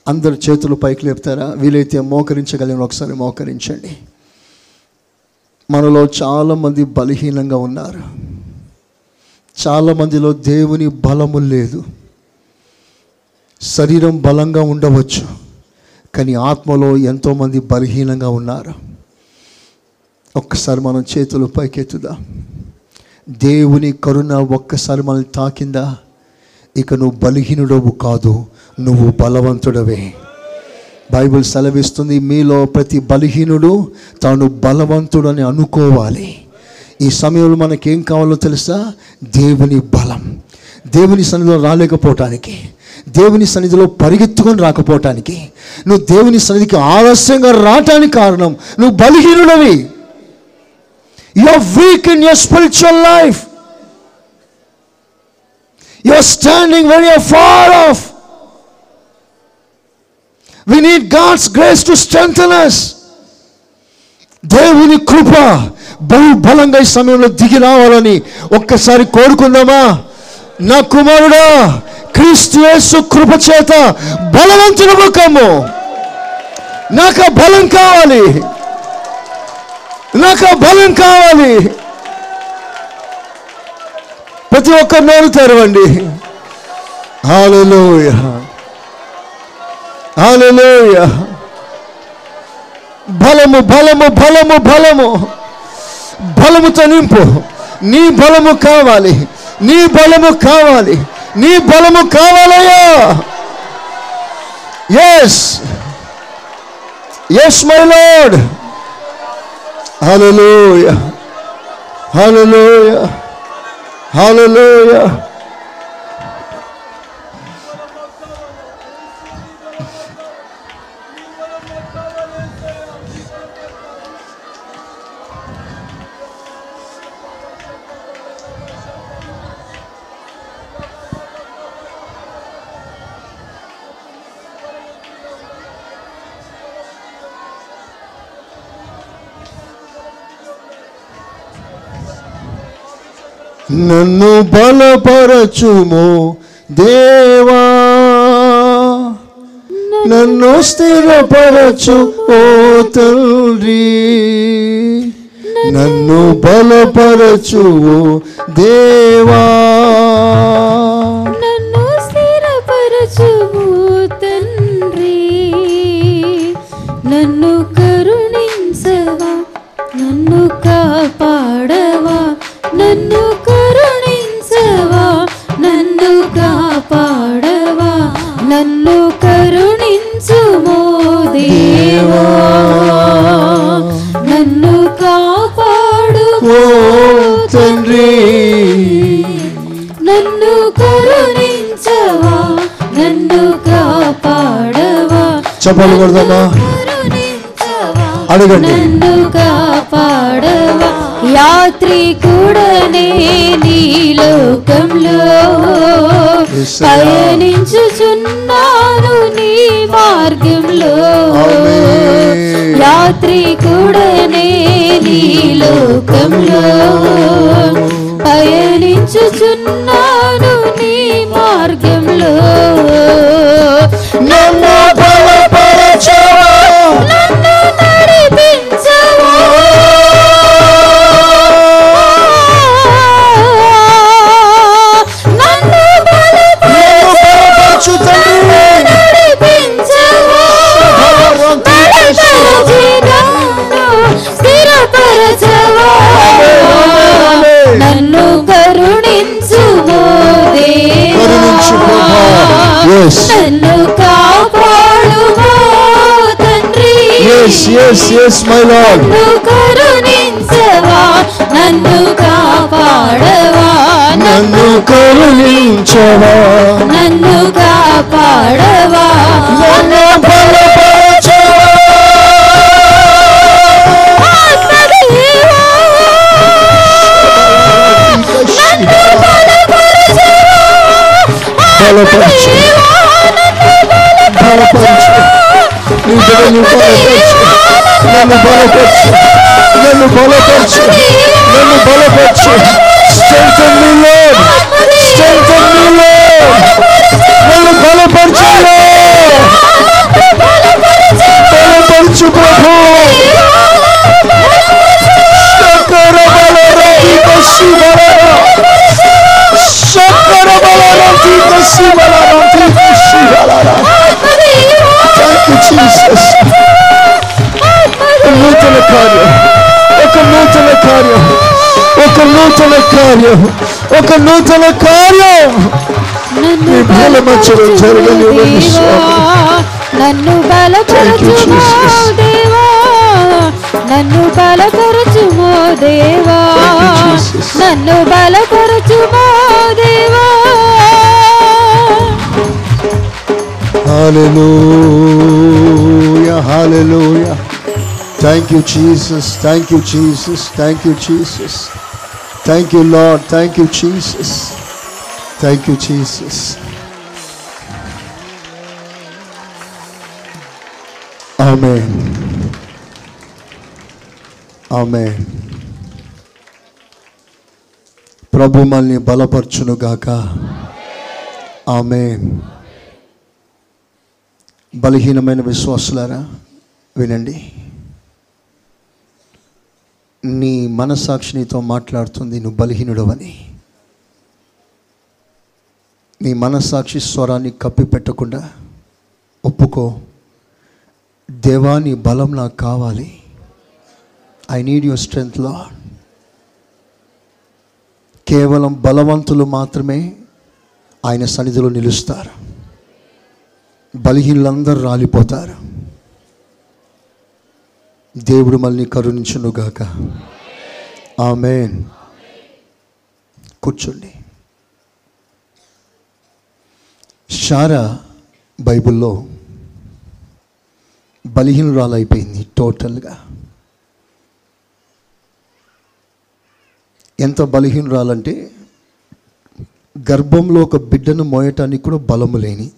అందరు చేతులు పైకి లేపుతారా? వీలైతే మోకరించగలిగిన ఒకసారి మోకరించండి. మనలో చాలామంది బలహీనంగా ఉన్నారు. చాలామందిలో దేవుని బలము లేదు. శరీరం బలంగా ఉండవచ్చు కానీ ఆత్మలో ఎంతోమంది బలహీనంగా ఉన్నారు. ఒక్కసారి మనం చేతులు పైకెత్తుదా. దేవుని కరుణ ఒక్కసారి మనల్ని తాకిందా? ఇక నువ్వు బలహీనుడవు కాదు నువ్వు బలవంతుడవే. బైబిల్ సెలవిస్తుంది మీలో ప్రతి బలహీనుడు తాను బలవంతుడని అనుకోవాలి. ఈ సమయంలో మనకేం కావాలో తెలుసా? దేవుని బలం. దేవుని సన్నిధిలో రాలేకపోవటానికి దేవుని సన్నిధిలో పరిగెత్తుకొని రాకపోవటానికి నువ్వు దేవుని సన్నిధికి ఆలస్యంగా రావటానికి కారణం నువ్వు బలహీనుడవి. You weak in your spiritual life you are standing very far off we need God's grace to strengthen us. దేవుని కృప బహు బలంగా ఈ సమయంలో దిగి రావాలని ఒక్కసారి కోరుకుందామా? నా కుమారుడా క్రీస్తు యేసు కృప చేత బలవంతుడు ముఖము. నాకు బలం కావాలి. నాకు బలం కావాలి. ప్రతి ఒక్క నోరు తెరవండి. హాలలోయ హాలలోయ బలము బలము బలము బలము. బలముతో నింపు నీ బలము కావాలి. నీ బలము కావాలి. నీ బలము కావాలయ్యా. Yes yes my lord hallelujah hallelujah Hallelujah. నన్ను బలపరచుము దేవా. నన్ను స్థిరపరచు ఓ తండ్రి. నన్ను బలపరచు దేవా. చెప్పలు కొడదామా అడగండి. కాపాడవా యాత్రికుడనే నీ లోకంలో. పయనించుచున్నాను నీ మార్గంలో ఆమేన్. యాత్రికుడనే నీ లోకంలో పయనించుచున్నాను Yes. నన్ను కాపాడుమో తండ్రి. ఎస్ ఎస్ మై లార్డ్ నన్ను కరుణించవా నన్ను కాపాడవా నన్ను కరుణించవా. నన్ను కాపాడవా. నన్ను Para patrzeć. Para patrzeć. Liderem para patrzeć. Lenu bala patrzeć. Lenu bala patrzeć. Lenu bala patrzeć. Strengthen me, Lord. నూతన కార్యం ఒక నూతన కార్యం నన్ను నీ బలమచ్చడం జరగనివ్వండి స్వామి. నన్ను Thank you, బలపరచుమో Jesus. దేవా నన్ను బలపరచుమో దేవా Thank you, Jesus. నన్ను బలపరచుమో దేవా Hallelujah, hallelujah. Thank you, Jesus. Thank you, Jesus. Thank you, Jesus. Thank you lord thank you Jesus thank you Jesus ఆమె ఆమె ప్రభు మనల్ని బలపరచునుగాక ఆమె బలహీనమైన విశ్వాసులారా వినండి నీ మనసాక్షి నీతో మాట్లాడుతుంది నువ్వు బలహీనుడవని. నీ మనసాక్షి స్వరాన్ని కప్పి పెట్టకుండా ఒప్పుకో. దేవా నీ బలం నాకు కావాలి. ఐ నీడ్ యువర్ స్ట్రెంగ్త్ లా కేవలం బలవంతులు మాత్రమే ఆయన సన్నిధిలో నిలుస్తారు. బలహీనులందరూ రాలిపోతారు. దేవుడు మళ్ళీ కరుణించునుగాక. ఆమె కూర్చోండి. షారా బైబిల్లో బలహీనురాలైపోయింది టోటల్గా. ఎంత బలహీనురాలంటే గర్భంలో ఒక బిడ్డను మోయటానికి కూడా బలము లేని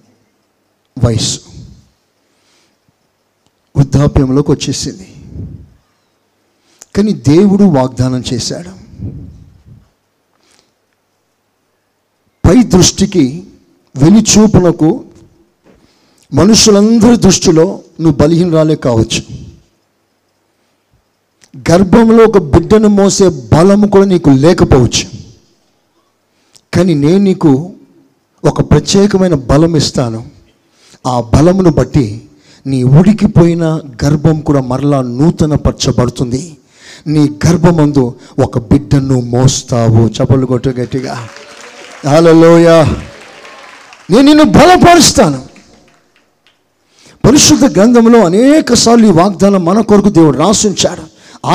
వయస్సు. వృద్ధాప్యంలోకి వచ్చేసింది. కానీ దేవుడు వాగ్దానం చేశాడు. పై దృష్టికి వెలిచూపునకు మనుషులందరి దృష్టిలో నువ్వు బలహీనరాలే కావచ్చు. గర్భంలో ఒక బిడ్డను మోసే బలము కూడా నీకు లేకపోవచ్చు. కానీ నేను నీకు ఒక ప్రత్యేకమైన బలం ఇస్తాను. ఆ బలమును బట్టి నీ ఉడికిపోయిన గర్భం కూడా మరలా నూతన పరచబడుతుంది నీ గర్భమందు ఒక బిడ్డను మోస్తావు. చపలు కొట్టు గట్టిగా. హలోయ నేను నిన్ను బలపరుస్తాను. పరిశుద్ధ గ్రంథంలో అనేక సార్లు ఈ వాగ్దానం మన కొరకు దేవుడు రాసించాడు.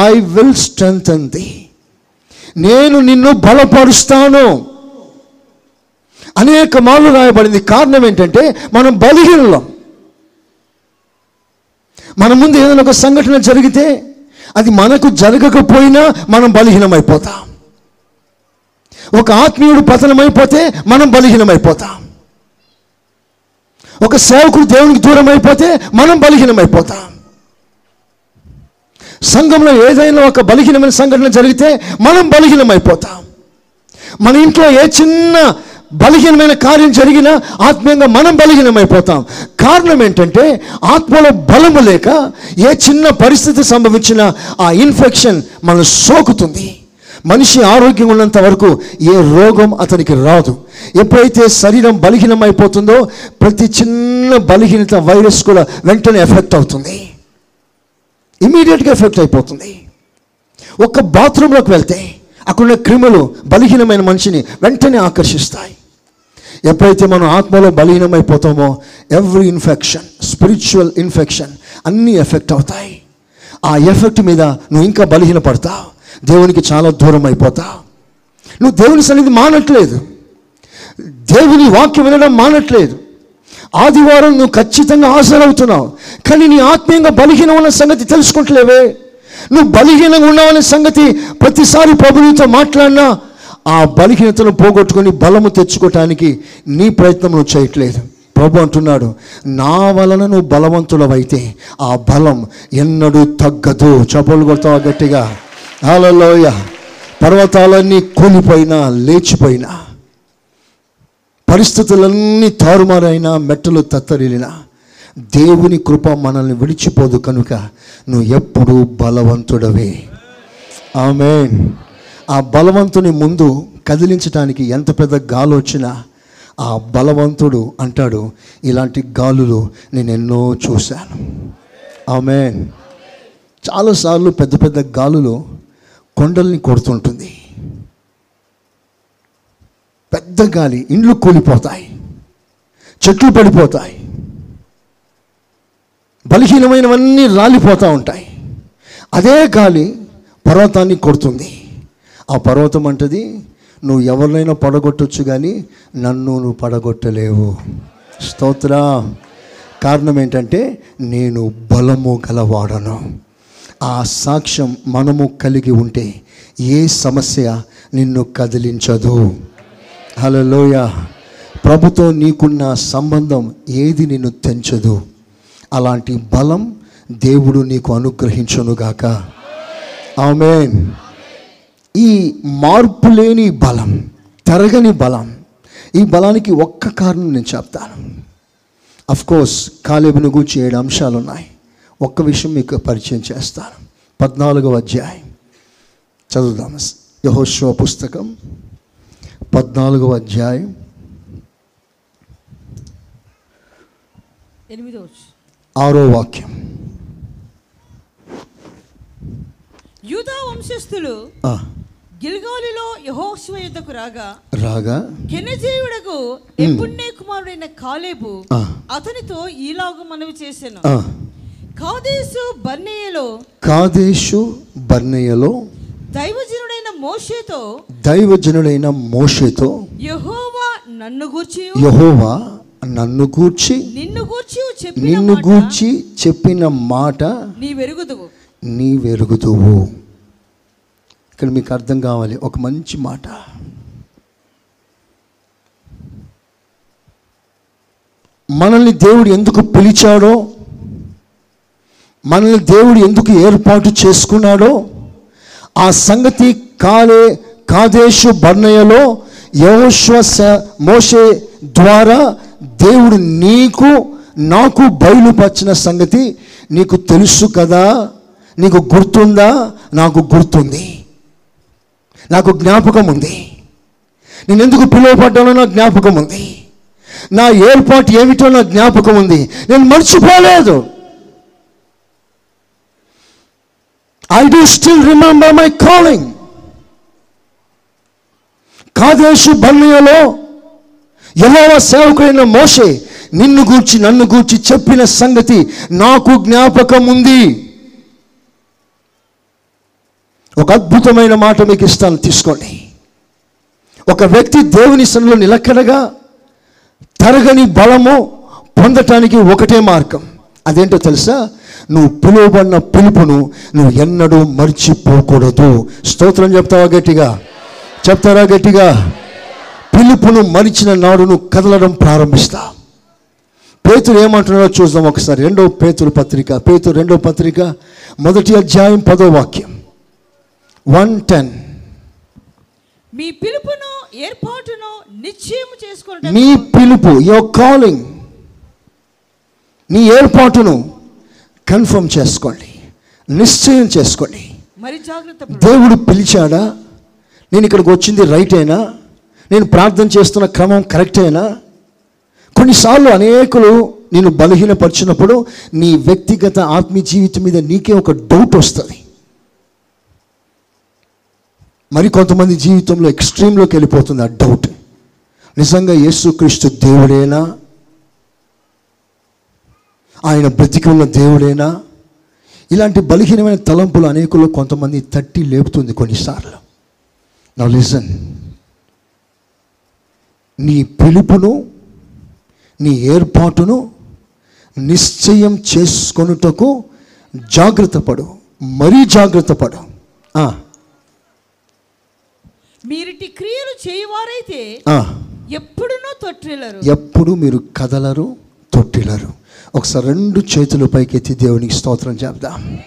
ఐ విల్ స్ట్రెంగ్ ది నేను నిన్ను బలపరుస్తాను. అనేక మార్లు రాయబడింది. కారణం ఏంటంటే మనం బలహీనలం. మన ముందు ఏదైనా ఒక సంఘటన జరిగితే అది మనకు జరగకపోయినా మనం బలహీనమైపోతాం. ఒక ఆత్మీయుడు పతనమైపోతే మనం బలహీనమైపోతాం. ఒక సేవకుడు దేవునికి దూరం అయిపోతే మనం బలహీనమైపోతాం. సంఘంలో ఏదైనా ఒక బలహీనమైన సంఘటన జరిగితే మనం బలహీనమైపోతాం. మన ఇంట్లో ఏ చిన్న బలహీనమైన కార్యం జరిగినా ఆత్మీయంగా మనం బలహీనమైపోతాం. కారణం ఏంటంటే ఆత్మలో బలము లేక ఏ చిన్న పరిస్థితి సంభవించినా ఆ ఇన్ఫెక్షన్ మనం సోకుతుంది. మనిషి ఆరోగ్యం ఉన్నంత వరకు ఏ రోగం అతనికి రాదు. ఎప్పుడైతే శరీరం బలహీనమైపోతుందో ప్రతి చిన్న బలహీనత వైరస్ కూడా వెంటనే ఎఫెక్ట్ అవుతుంది. ఇమీడియట్గా ఎఫెక్ట్ అయిపోతుంది. ఒక్క బాత్రూంలోకి వెళ్తే అక్కడున్న క్రిములు బలహీనమైన మనిషిని వెంటనే ఆకర్షిస్తాయి. ఎప్పుడైతే మనం ఆత్మలో బలహీనమైపోతామో ఎవ్రీ ఇన్ఫెక్షన్ స్పిరిచువల్ ఇన్ఫెక్షన్ అన్నీ ఎఫెక్ట్ అవుతాయి. ఆ ఎఫెక్ట్ మీద నువ్వు ఇంకా బలహీనపడతావు దేవునికి చాలా దూరం అయిపోతావు నువ్వు దేవుని సన్నిధి మానట్లేదు. దేవుని వాక్యం వినడం మానట్లేదు. ఆదివారం నువ్వు ఖచ్చితంగా హాజరవుతున్నావు. కానీ నీ ఆత్మీయంగా బలహీనం ఉన్న సంగతి తెలుసుకుంటలేవే. నువ్వు బలహీనంగా ఉన్నావనే సంగతి ప్రతిసారి ప్రభుత్వంతో మాట్లాడినా ఆ బలహీనతను పోగొట్టుకొని బలము తెచ్చుకోవటానికి నీ ప్రయత్నం నువ్వు చేయట్లేదు. ప్రభు అంటున్నాడు నా వలన నువ్వు బలవంతుడవైతే ఆ బలం ఎన్నడూ తగ్గదు. చపలు కొడతావు గట్టిగా? హాలలోయ పర్వతాలన్నీ కూలిపోయినా లేచిపోయినా పరిస్థితులన్నీ తారుమారైనా మెట్టలు తత్తరిలినా దేవుని కృప మనల్ని విడిచిపోదు కనుక నువ్వు ఎప్పుడూ బలవంతుడవే. ఆమెన్. ఆ బలవంతుని ముందు కదిలించడానికి ఎంత పెద్ద గాలి వచ్చినా ఆ బలవంతుడు అంటాడు ఇలాంటి గాలులు నేను ఎన్నో చూశాను ఆమె చాలాసార్లు పెద్ద పెద్ద గాలులు కొండల్ని కొడుతుంటుంది. పెద్ద గాలి ఇండ్లు కూలిపోతాయి చెట్లు పడిపోతాయి బలహీనమైనవన్నీ రాలిపోతూ ఉంటాయి. అదే గాలి పర్వతాన్ని కొడుతుంది. ఆ పర్వతం అంటది నువ్వు ఎవరినైనా పడగొట్టొచ్చు కానీ నన్ను నువ్వు పడగొట్టలేవు. స్తోత్ర. కారణం ఏంటంటే నేను బలము గలవాడను. ఆ సాక్ష్యం మనము కలిగి ఉంటే ఏ సమస్య నిన్ను కదిలించదు. హలోయ ప్రభుతో నీకున్న సంబంధం ఏది నిన్ను తెంచదు. అలాంటి బలం దేవుడు నీకు అనుగ్రహించునుగాక. ఆమెన్. ఈ మార్పు లేని బలం తరగని బలం ఈ బలానికి ఒక్క కారణం నేను చెప్తాను. కోర్స్ కాలేబును గూర్చి ఏడు అంశాలు ఉన్నాయి ఒక్క విషయం మీకు పరిచయం చేస్తాను. పద్నాలుగవ అధ్యాయం. చదువుదాం. యహోశివ పుస్తకం. పద్నాలుగవ అధ్యాయం. ఎనిమిదో ఆరో వాక్యం. యూదా వంశస్థులు గిల్గాలిలో యహోశివ యుద్ధకు రాగా రాగా కెనజీయుడకు ఎప్పున్నే కుమారుడైన కాలేబు. అతనితో ఈలాగు మనవి చేశాను కాదేశు బర్నేయలో కాదేశు బర్నయ్యలో దైవజనుడైన మోషేతో దైవజనుడైన మోషేతో యహోవా నన్ను గూర్చి యహోవా నన్ను గూర్చి నిన్ను గూర్చి చెప్పిన నిన్ను గూర్చి చెప్పిన మాట నీ వెరుగుదువు నీ వెరుగుదువు ఇక్కడ మీకు అర్థం కావాలి. ఒక మంచి మాట. మనల్ని దేవుడు ఎందుకు పిలిచాడో మనల్ని దేవుడు ఎందుకు ఏర్పాటు చేసుకున్నాడో ఆ సంగతి కాలే కాదేశు బర్ణయలో యహోశ్వ మోషే ద్వారా దేవుడు నీకు నాకు బయలుపరిచిన సంగతి నీకు తెలుసు కదా నీకు గుర్తుందా? నాకు గుర్తుంది. నాకు జ్ఞాపకం ఉంది. నేను ఎందుకు పిలువపడ్డానో నాకు జ్ఞాపకం ఉంది. నా ఏర్పాటు ఏమిటో నాకు జ్ఞాపకం ఉంది. నేను మర్చిపోలేదు. I do still remember my calling Kadesh బర్ణయలో యహోవ సేవకుడైన మోషే నిన్ను గూర్చి నన్ను గూర్చి చెప్పిన సంగతి నాకు జ్ఞాపకం ఉంది. ఒక అద్భుతమైన మాట మీకు ఇస్తాను తీసుకోండి. ఒక వ్యక్తి దేవుని సన్నిలో నిలకడగా తరగని బలము పొందటానికి ఒకటే మార్గం. అదేంటో తెలుసా? నువ్వు పిలువబడిన పిలుపును నువ్వు ఎన్నడూ మర్చిపోకూడదు. స్తోత్రం చెప్తావా గట్టిగా? చెప్తారా గట్టిగా? పిలుపును మరిచిన నాడును కదలడం ప్రారంభిస్తా. పేతురు ఏమంటున్నాడో చూద్దాం ఒకసారి. రెండో పేతురు పత్రిక. పేతురు రెండో పత్రిక. మొదటి అధ్యాయం పదో వాక్యం. వన్ టెన్ మీ పిలుపును ఏర్పాటును నిశ్చయం చేసుకుంటే నీ పిలుపు యువర్ కాలింగ్ నీ ఏర్పాటును కన్ఫర్మ్ చేసుకోండి. నిశ్చయం చేసుకోండి. మరి జాగ్రత్త. దేవుడు పిలిచాడా? నేను ఇక్కడికి వచ్చింది రైట్ అయినా? నేను ప్రార్థన చేస్తున్న క్రమం కరెక్ట్ అయినా? కొన్నిసార్లు అనేకులు నేను బలహీనపరిచినప్పుడు నీ వ్యక్తిగత ఆత్మీయ జీవితం మీద నీకే ఒక డౌట్ వస్తుంది. మరి కొంతమంది జీవితంలో ఎక్స్ట్రీమ్లోకి వెళ్ళిపోతుంది ఆ డౌట్ నిజంగా యేసుక్రీస్తు దేవుడేనా? ఆయన బ్రతికి ఉన్న దేవుడేనా? ఇలాంటి బలహీనమైన తలంపులు అనేకుల్లో కొంతమంది తట్టి లేపుతుంది కొన్నిసార్లు. నా లిజన్ నీ పిలుపును నీ ఏర్పాటును నిశ్చయం చేసుకొనుటకు జాగ్రత్త పడు. మరీ జాగ్రత్త పడు. మీరిటి క్రియలు చేయవారైతే. ఎప్పుడునూ తొట్టిల్లరు ఎప్పుడు మీరు కదలరు తొట్టిలరు. ఒకసారి రెండు చేతులు పైకెత్తి దేవునికి స్తోత్రం చెప్దాం.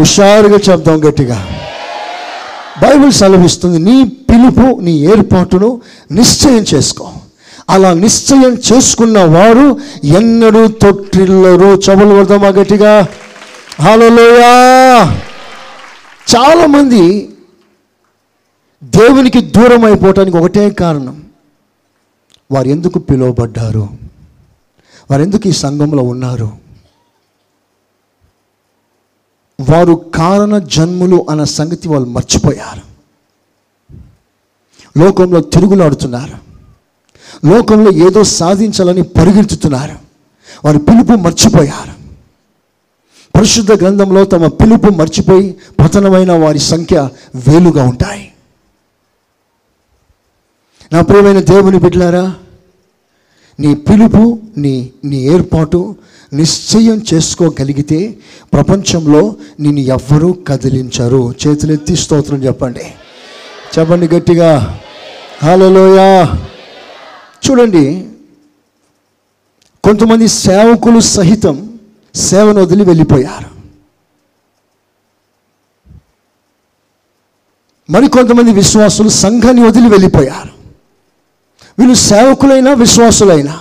హుషారుగా చెప్దాం గట్టిగా. బైబిల్ సెలవిస్తుంది నీ పిలుపు నీ ఏర్పాటును నిశ్చయం చేసుకో. అలా నిశ్చయం చేసుకున్న వారు ఎన్నడూ తొట్టిల్లరు. చబులు కొడదామా గట్టిగా? హలోయా చాలామంది దేవునికి దూరం అయిపోవటానికి ఒకటే కారణం. వారు ఎందుకు పిలువబడ్డారు? వారు ఎందుకు ఈ సంఘంలో ఉన్నారు? వారు కారణ జన్ములు అన్న సంగతి వాళ్ళు మర్చిపోయారు. లోకంలో తిరుగులాడుతున్నారు. లోకంలో ఏదో సాధించాలని పరిగెత్తుతున్నారు. వారి పిలుపు మర్చిపోయారు. పరిశుద్ధ గ్రంథంలో తమ పిలుపు మర్చిపోయి పతనమైన వారి సంఖ్య వేలుగా ఉంటాయి. నా ప్రియమైన దేవుని బిడ్డలారా నీ పిలుపు నీ నీ ఏర్పాటు నిశ్చయం చేసుకోగలిగితే ప్రపంచంలో నిన్ను ఎవ్వరూ కదిలించరు. చేతులెత్తి స్తోత్రం చెప్పండి. చెప్పండి గట్టిగా. హలోయా చూడండి కొంతమంది సేవకులు సహితం సేవను వదిలి వెళ్ళిపోయారు. మరికొంతమంది విశ్వాసులు సంఘాన్ని వదిలి వెళ్ళిపోయారు. వీళ్ళు సేవకులైనా విశ్వాసులైనా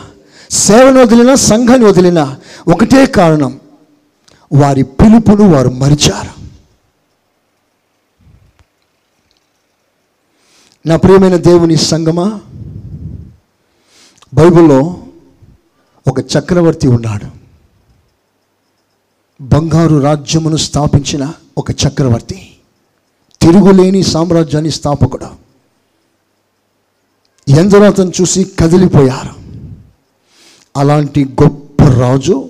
సేవను వదిలినా సంఘాన్ని వదిలినా ఒకటే కారణం. వారి పిలుపును వారు మరిచారు. నా ప్రియమైన దేవుని సంగమా బైబిల్లో ఒక చక్రవర్తి ఉన్నాడు. బంగారు రాజ్యమును స్థాపించిన ఒక చక్రవర్తి. తిరుగులేని సామ్రాజ్యాన్ని స్థాపకుడు. ఎందరో అతను చూసి కదిలిపోయారు. అలాంటి గొప్ప రాజు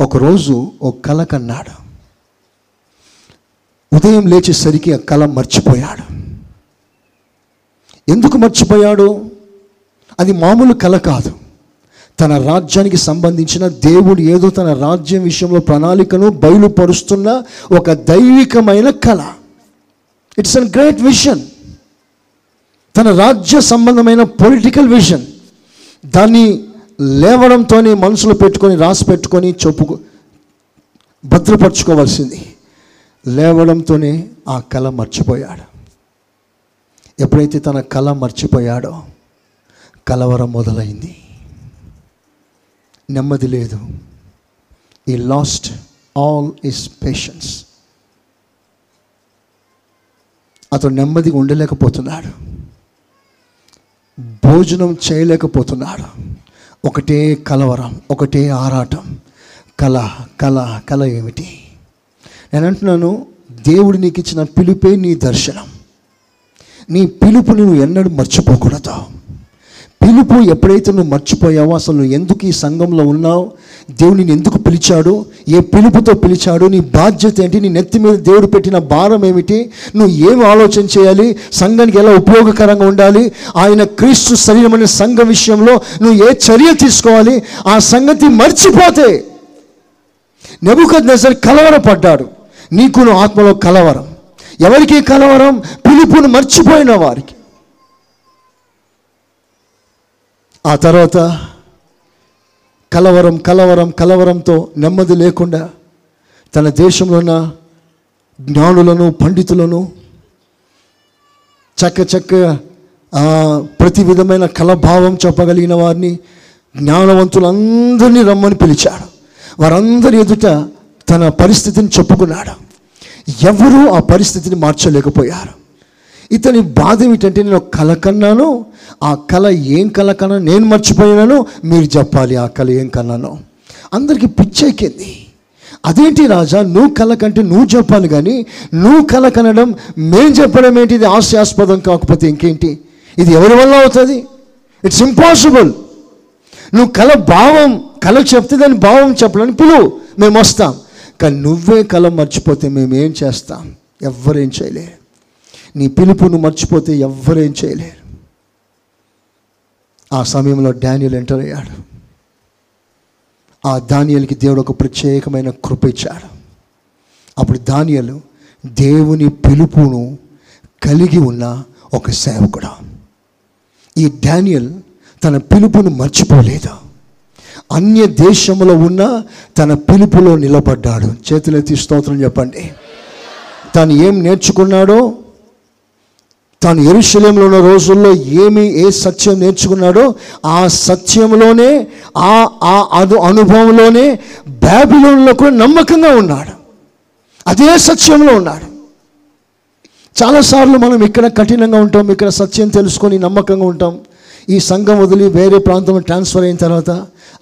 ఒకరోజు ఒక కల కన్నాడు. ఉదయం లేచేసరికి ఆ కళ మర్చిపోయాడు. ఎందుకు మర్చిపోయాడు? అది మామూలు కళ కాదు. తన రాజ్యానికి సంబంధించిన దేవుడు ఏదో తన రాజ్యం విషయంలో ప్రణాళికను బయలుపరుస్తున్న ఒక దైవికమైన కళ ఇట్స్ అన్ గ్రేట్ విషన్ తన రాజ్య సంబంధమైన పొలిటికల్ విజన్ దాన్ని లేవడంతోనే మనసులో పెట్టుకొని రాసి పెట్టుకొని చెప్పుకో భద్రపరచుకోవాల్సింది. లేవడంతోనే ఆ కళ మర్చిపోయాడు. ఎప్పుడైతే తన కళ మర్చిపోయాడో కలవరం మొదలైంది. నెమ్మది లేదు. ఈ లాస్ట్ ఆల్ ఇస్ పేషెన్స్ అతను నెమ్మదిగా ఉండలేకపోతున్నాడు. భోజనం చేయలేకపోతున్నాడు. ఒకటే కలవరం ఒకటే ఆరాటం. కళ కళ కళ ఏమిటి? నేను అంటున్నాను దేవుడు నీకు ఇచ్చిన పిలుపే నీ దర్శనం. నీ పిలుపుని నువ్వు ఎన్నడూ మర్చిపోకూడదు. పిలుపు ఎప్పుడైతే నువ్వు మర్చిపోయావో అసలు నువ్వు ఎందుకు ఈ సంఘంలో ఉన్నావు? దేవుని ఎందుకు పిలిచాడు? ఏ పిలుపుతో పిలిచాడు? నీ బాధ్యత ఏంటి? నీ నెత్తి మీద దేవుడు పెట్టిన భారం ఏమిటి? నువ్వు ఏం ఆలోచన చేయాలి? సంఘానికి ఎలా ఉపయోగకరంగా ఉండాలి? ఆయన క్రీస్తు శరీరమైన సంఘం విషయంలో నువ్వు ఏ చర్య తీసుకోవాలి? ఆ సంగతి మర్చిపోతే నెబుకద్ నెసర్ కలవరపడ్డాడు. నీకును ఆత్మలో కలవరం. ఎవరికి కలవరం? పిలుపును మర్చిపోయిన వారికి. ఆ తర్వాత కలవరం కలవరం కలవరంతో నెమ్మది లేకుండా తన దేశంలో ఉన్న జ్ఞానులను పండితులను చక్క చక్క ప్రతి విధమైన కలభావం చెప్పగలిగిన వారిని జ్ఞానవంతులందరినీ రమ్మని పిలిచాడు. వారందరి ఎదుట తన పరిస్థితిని చెప్పుకున్నాడు. ఎవరూ ఆ పరిస్థితిని మార్చలేకపోయారు. ఇతని బాధ ఏమిటంటే నేను ఒక కళ కన్నాను ఆ కళ ఏం కళ కన్నా నేను మర్చిపోయినాను మీరు చెప్పాలి ఆ కళ ఏం కన్నాను. అందరికీ పిచ్చెక్కింది అదేంటి రాజా నువ్వు కళ కంటే నువ్వు చెప్పాలి కానీ నువ్వు కళ కనడం మేం చెప్పడం ఏంటి ఇది హాస్యాస్పదం కాకపోతే ఇంకేంటి? ఇది ఎవరి వల్ల అవుతుంది? ఇట్స్ ఇంపాసిబుల్ నువ్వు కళ భావం కళ చెప్తే దాని భావం చెప్పడానికి పిలువు మేము వస్తాం. కానీ నువ్వే కళ మర్చిపోతే మేము ఏం చేస్తాం? ఎవ్వరేం చేయలేరు. నీ పిలుపును మర్చిపోతే ఎవ్వరేం చేయలేరు. ఆ సమయంలో డానియల్ ఎంటర్ అయ్యాడు. ఆ దానియల్కి దేవుడు ఒక ప్రత్యేకమైన కృప ఇచ్చాడు. అప్పుడు దానియలు దేవుని పిలుపును కలిగి ఉన్న ఒక సేవకుడు. ఈ డానియల్ తన పిలుపును మర్చిపోలేదు. అన్య దేశంలో ఉన్న తన పిలుపులో నిలబడ్డాడు. చేతులెత్తి స్తోత్రం చెప్పండి. తను ఏం నేర్చుకున్నాడో తాను ఎరుశలంలో ఉన్న రోజుల్లో ఏమి ఏ సత్యం నేర్చుకున్నాడో ఆ సత్యంలోనే ఆ ఆ అను అనుభవంలోనే బ్యాబిలోన్లో కూడా నమ్మకంగా ఉన్నాడు. అదే సత్యంలో ఉన్నాడు. చాలాసార్లు మనం ఇక్కడ కఠినంగా ఉంటాం ఇక్కడ సత్యం తెలుసుకొని నమ్మకంగా ఉంటాం. ఈ సంఘం వదిలి వేరే ప్రాంతంలో ట్రాన్స్ఫర్ అయిన తర్వాత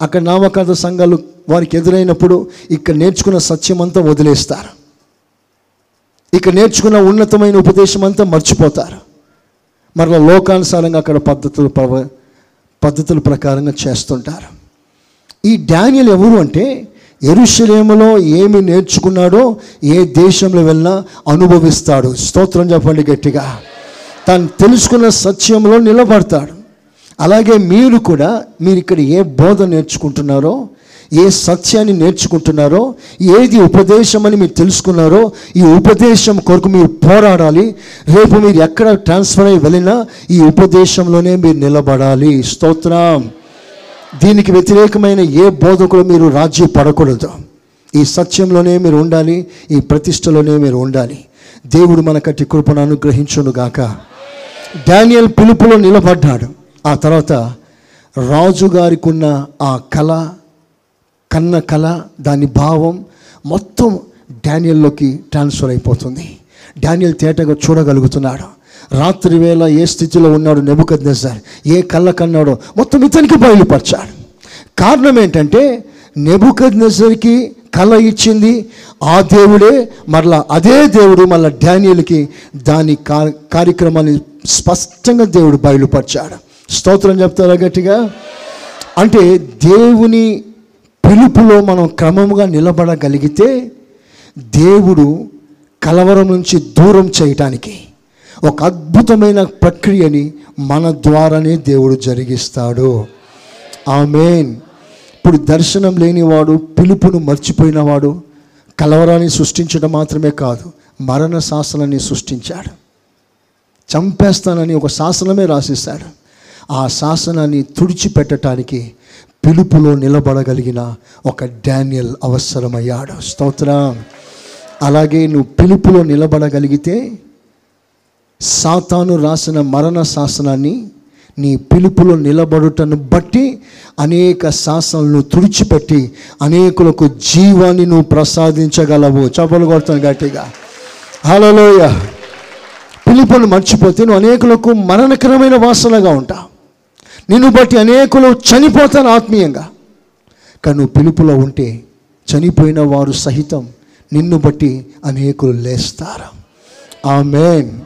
అక్కడ నామకార్థ సంఘాలు వారికి ఎదురైనప్పుడు ఇక్కడ నేర్చుకున్న సత్యం అంతా వదిలేస్తారు. ఇక్కడ నేర్చుకున్న ఉన్నతమైన ఉపదేశం అంతా మర్చిపోతారు. మరలా లోకానుసారంగా అక్కడ పద్ధతులు పవ- పద్ధతుల ప్రకారంగా చేస్తుంటారు. ఈ డానియల్ ఎవరు అంటే ఎరుషలేములో ఏమి నేర్చుకున్నాడో ఏ దేశంలో వెళ్ళినా అనుభవిస్తాడు. స్తోత్రం చెప్పండి గట్టిగా. తను తెలుసుకున్న సత్యంలో నిలబడతాడు. అలాగే మీరు కూడా మీరు ఇక్కడ ఏ బోధ నేర్చుకుంటున్నారో ఏ సత్యాన్ని నేర్చుకుంటున్నారో ఏది ఉపదేశం అని మీరు తెలుసుకున్నారో ఈ ఉపదేశం కొరకు మీరు పోరాడాలి. రేపు మీరు ఎక్కడ ట్రాన్స్ఫర్ అయ్యి వెళ్ళినా ఈ ఉపదేశంలోనే మీరు నిలబడాలి. స్తోత్రం. దీనికి వ్యతిరేకమైన ఏ బోధకుడు మీరు రాజీ పడకూడదు. ఈ సత్యంలోనే మీరు ఉండాలి ఈ ప్రతిష్టలోనే మీరు ఉండాలి. దేవుడు మనకట్టి కృపను అనుగ్రహించును గాక. డానియల్ పిలుపులో నిలబడ్డాడు. ఆ తర్వాత రాజుగారికి ఉన్న ఆ కళ కన్న కళ దాని భావం మొత్తం డానియల్లోకి ట్రాన్స్ఫర్ అయిపోతుంది. డానియల్ తేటగా చూడగలుగుతున్నాడు. రాత్రి వేళ ఏ స్థితిలో ఉన్నాడు నెబుకద్ ఏ కళ్ళ కన్నాడో మొత్తం ఇతనికి బయలుపరిచాడు. కారణం ఏంటంటే నెబుకద్ కళ ఇచ్చింది ఆ దేవుడే మరలా అదే దేవుడు మళ్ళా డానియల్కి దాని కా కార్యక్రమాన్ని స్పష్టంగా దేవుడు బయలుపరిచాడు. స్తోత్రం చెప్తారా గట్టిగా? అంటే దేవుని పిలుపులో మనం క్రమముగా నిలబడగలిగితే దేవుడు కలవరం నుంచి దూరం చేయటానికి ఒక అద్భుతమైన ప్రక్రియని మన ద్వారానే దేవుడు జరిగిస్తాడు. ఆమెన్. ఇప్పుడు దర్శనం లేనివాడు పిలుపును మర్చిపోయినవాడు కలవరాన్ని సృష్టించడం మాత్రమే కాదు మరణ శాసనాన్ని సృష్టించాడు. చంపేస్తానని ఒక శాసనమే రాసిస్తాడు ఆ శాసనాన్ని తుడిచిపెట్టడానికి పిలుపులో నిలబడగలిగిన ఒక డానియల్ అవసరమయ్యాడు. స్తోత్రం. అలాగే నువ్వు పిలుపులో నిలబడగలిగితే సాతాను రాసిన మరణ శాసనాన్ని నీ పిలుపులో నిలబడుటను బట్టి అనేక శాసనాలను తుడిచిపెట్టి అనేకులకు జీవాన్ని నువ్వు ప్రసాదించగలవు. చపలు కొడతాను గట్టిగా. హలోయ పిలుపును మర్చిపోతే నువ్వు అనేకులకు మరణకరమైన వాసనగా ఉంటావు. నిన్ను బట్టి అనేకులు చనిపోతారు ఆత్మీయంగా. కానీ నువ్వు పిలుపులో ఉంటే చనిపోయిన వారు సహితం నిన్ను బట్టి అనేకులు లేస్తారు. ఆమెన్.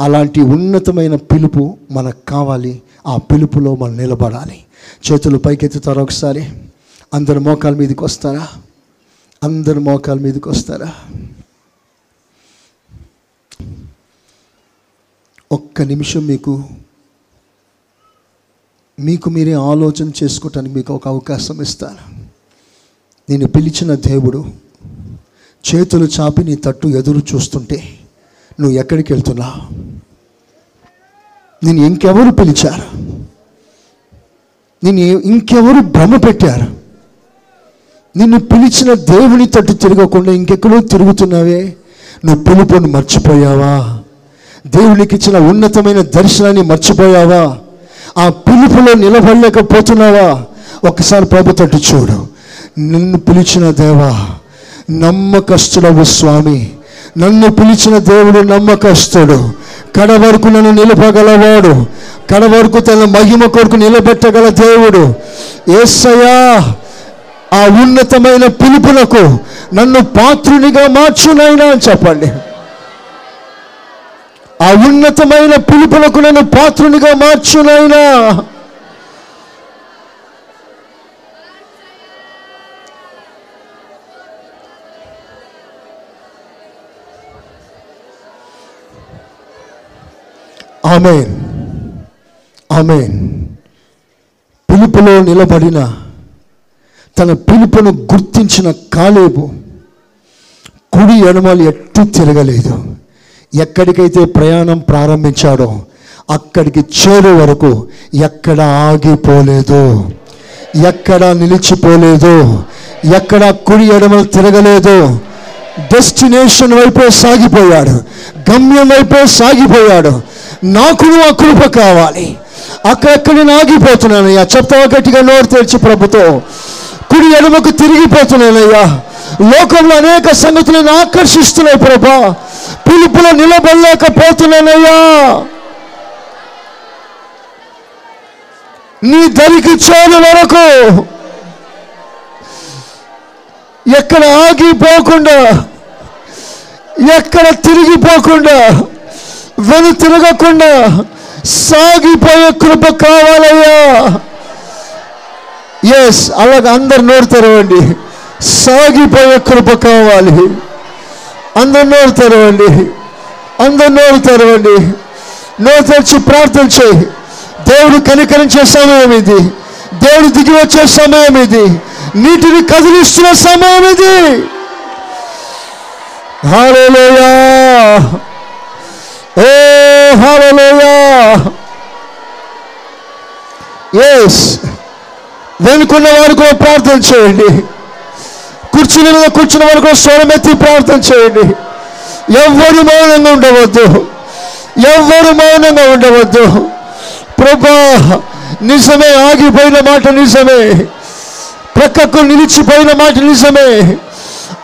అలాంటి ఉన్నతమైన పిలుపు మనకు కావాలి. ఆ పిలుపులో మనం నిలబడాలి. చేతులు పైకెత్తుతారా ఒకసారి? అందరు మోకాల మీదకి వస్తారా? అందరు మోకాల మీదకి వస్తారా? ఒక్క నిమిషం మీకు మీకు మీరే ఆలోచన చేసుకోవటానికి మీకు ఒక అవకాశం ఇస్తాను. నేను పిలిచిన దేవుడు చేతులు చాపి నీ తట్టు ఎదురు చూస్తుంటే నువ్వు ఎక్కడికి వెళ్తున్నావు నేను ఇంకెవరు పిలిచారు? నేను ఇంకెవరు భ్రమ పెట్టారు? నిన్ను పిలిచిన దేవుని తట్టు తిరగకుండా ఇంకెక్కడో తిరుగుతున్నావే? నువ్వు పిలుపుని మర్చిపోయావా? దేవునికి ఇచ్చిన ఉన్నతమైన దర్శనాన్ని మర్చిపోయావా? ఆ పిలుపులో నిలబడలేకపోతున్నావా? ఒకసారి ప్రభు తట్టు చూడు. నిన్ను పిలిచిన దేవా నమ్మకస్తుడవు స్వామి. నన్ను పిలిచిన దేవుడు నమ్మకస్తుడు. కడ వరకు నన్ను నిలపగలవాడు. కడ వరకు తన మహిమ కొరకు నిలబెట్టగల దేవుడు. ఏసయా ఆ ఉన్నతమైన పిలుపులకు నన్ను పాత్రునిగా మార్చునైనా అని చెప్పండి. ఆ ఉన్నతమైన పిలుపులకు నన్ను పాత్రునిగా మార్చునైనా ఆమెన్. ఆమెన్. పిలుపులో నిలబడిన తన పిలుపును గుర్తించిన కాలేబు కుడి ఎడమలు ఎట్టు తిరగలేదు. ఎక్కడికైతే ప్రయాణం ప్రారంభించాడో అక్కడికి చేరే వరకు ఎక్కడ ఆగిపోలేదు ఎక్కడ నిలిచిపోలేదు ఎక్కడ కుడి ఎడమలు తిరగలేదు. డెస్టినేషన్ వైపే సాగిపోయాడు గమ్యం వైపే సాగిపోయాడు. నాకు ఆ కృప కావాలి. అక్కడెక్కడ నేను ఆగిపోతున్నానయ్యా చెప్తావా గట్టిగా? నోరు తెరిచి ప్రభుతో. కుడి ఎడమకు తిరిగిపోతున్నానయ్యా లోకంలో అనేక సంగతులు ఆకర్షిస్తున్నాయి ప్రభా. పిలుపులో నిలబడలేకపోతున్నానయ్యా. నీ దరికి చేరు వరకు ఎక్కడ ఆగిపోకుండా ఎక్కడ తిరిగిపోకుండా వెను తిరగకుండా సాగిపోయే కృప కావాలయ్యా. ఎస్ అలాగ అందరు నోరు తెరవండి. సాగిపోయే కృప కావాలి. అందరు నోరు తెరవండి. అందరు నోరు తెరవండి. నోరు తెరిచి ప్రార్థన చేయి. దేవుడు కనికరించే సమయం ఇది. దేవుడు దిగి వచ్చే సమయం ఇది. నీటిని కదిలిస్తున్న సమయం ఇది. హల్లెలూయా. ఓ హల్లెలూయా. ఎస్ వెనుకున్న వారు కూడా ప్రార్థన చేయండి. కుర్చీల మీద కూర్చున్న వరకు స్వరమెత్తి ప్రార్థన చేయండి. ఎవ్వరు మౌనంగా ఉండవద్దు. ఎవ్వరు మౌనంగా ఉండవద్దు. ప్రభా నిజమే ఆగిపోయిన మాట నిజమే. ప్రక్కకు నిలిచిపోయిన మాట నిజమే.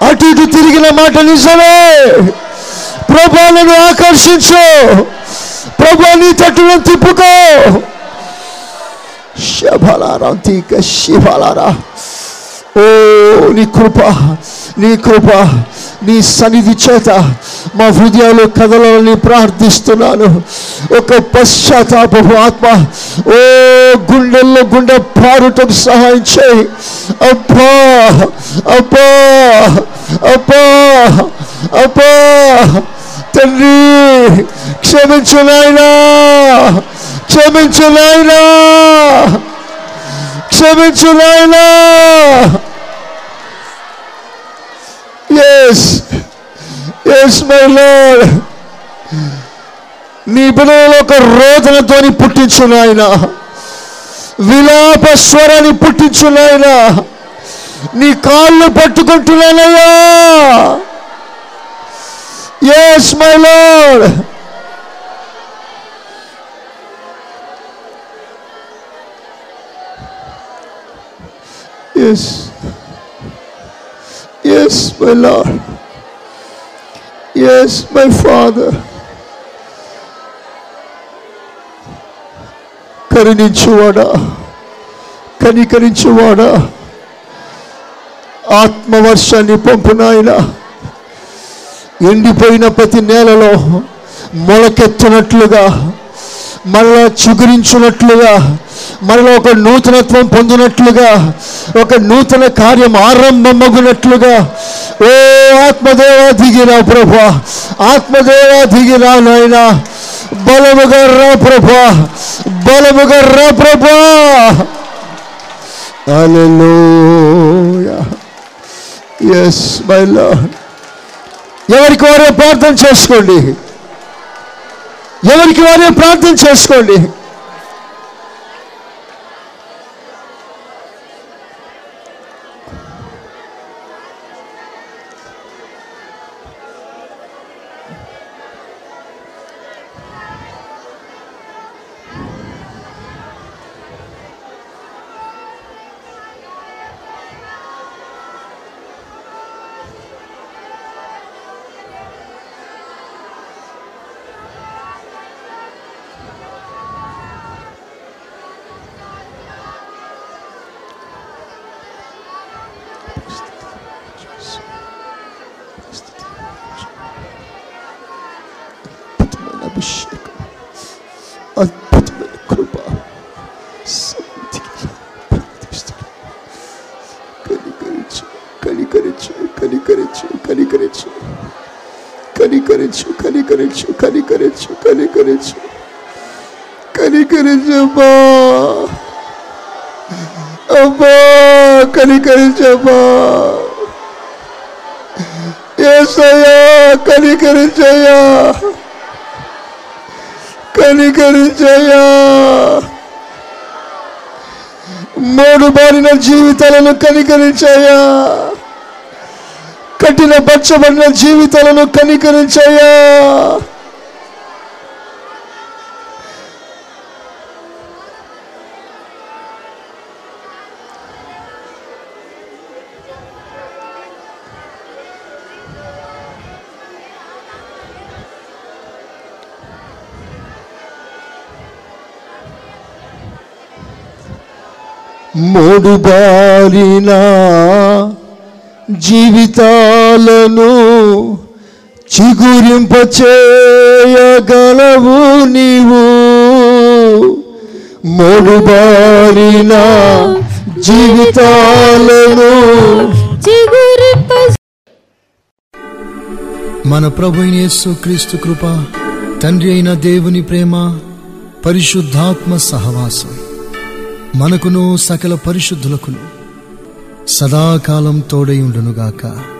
అటు ఇటు తిరిగిన మాట నిజమే. ప్రభాలను ఆకర్షించు. ప్రభా నీ తట్టును తిప్పుకో. శబలారా తీక శివలారా ఓ నీ కృప నీ కృప నీ సన్నిధి చేత మా హృదయాలు కదలని ప్రార్థిస్తున్నాను. ఒక పశ్చాత్తాపపు ఆత్మ ఓ గుండెల్లో గుండె పారుటకు సహాయం చేయి. అబ్బా అబ్బా అబ్బా అబ్బా తండ్రి క్షమించు నాయనా క్షమించు నాయనా. క్షమించు నాయనా ఎస్ ఎస్ మై లార్డ్ నీ బిడ్డలో ఒక రోదనతోని పుట్టించు నాయన. విలాప స్వరాన్ని పుట్టించు నాయన. నీ కాళ్ళు పట్టుకుంటున్నానయ్యా. Yes my lord yes yes my lord yes my father కరుణించువాడా? కనికరించువాడా? ఆత్మవర్షాన్ని పంపునాయన ఎండిపోయిన ప్రతి నేలలో మొలకెత్తనట్లుగా మళ్ళా చిగురించున్నట్లుగా మరలా ఒక నూతనత్వం పొందినట్లుగా ఒక నూతన కార్యం ఆరంభమగునట్లుగా ఓ ఆత్మదేవ దిగిరా ప్రభా. ఆత్మదేవ దిగిరా నాయనా. బలముగా రా ప్రభా. బలముగా రా ప్రభా. ఎస్ Yes, ఎవరికి వారే ప్రార్థన చేసుకోండి? ఎవరికి వారే ప్రార్థన చేసుకోండి? కనికరించు కనికరించు కనికరించు. కనికరించు కనికరించమ్మా అమ్మా కనికరించమ్మా ఏసయ్యా కనికరించయ్యా. కనికరించయ్యా. మూడు బారిన జీవితాలను కనికరించయ్యా. కఠినపరచబడిన జీవితాలను కనికరించయ్యా. మూడుబారిన జీవితా జీవితాలను చిగురింపచేయగలవు నీవు. మూడు బారిన జీవితాలను చిగురింప మన ప్రభు అయిన యేసు క్రీస్తు కృప తండ్రి అయిన దేవుని ప్రేమ పరిశుద్ధాత్మ సహవాసం మనకును సకల పరిశుద్ధులకును సదాకాలం తోడై ఉండునుగాక.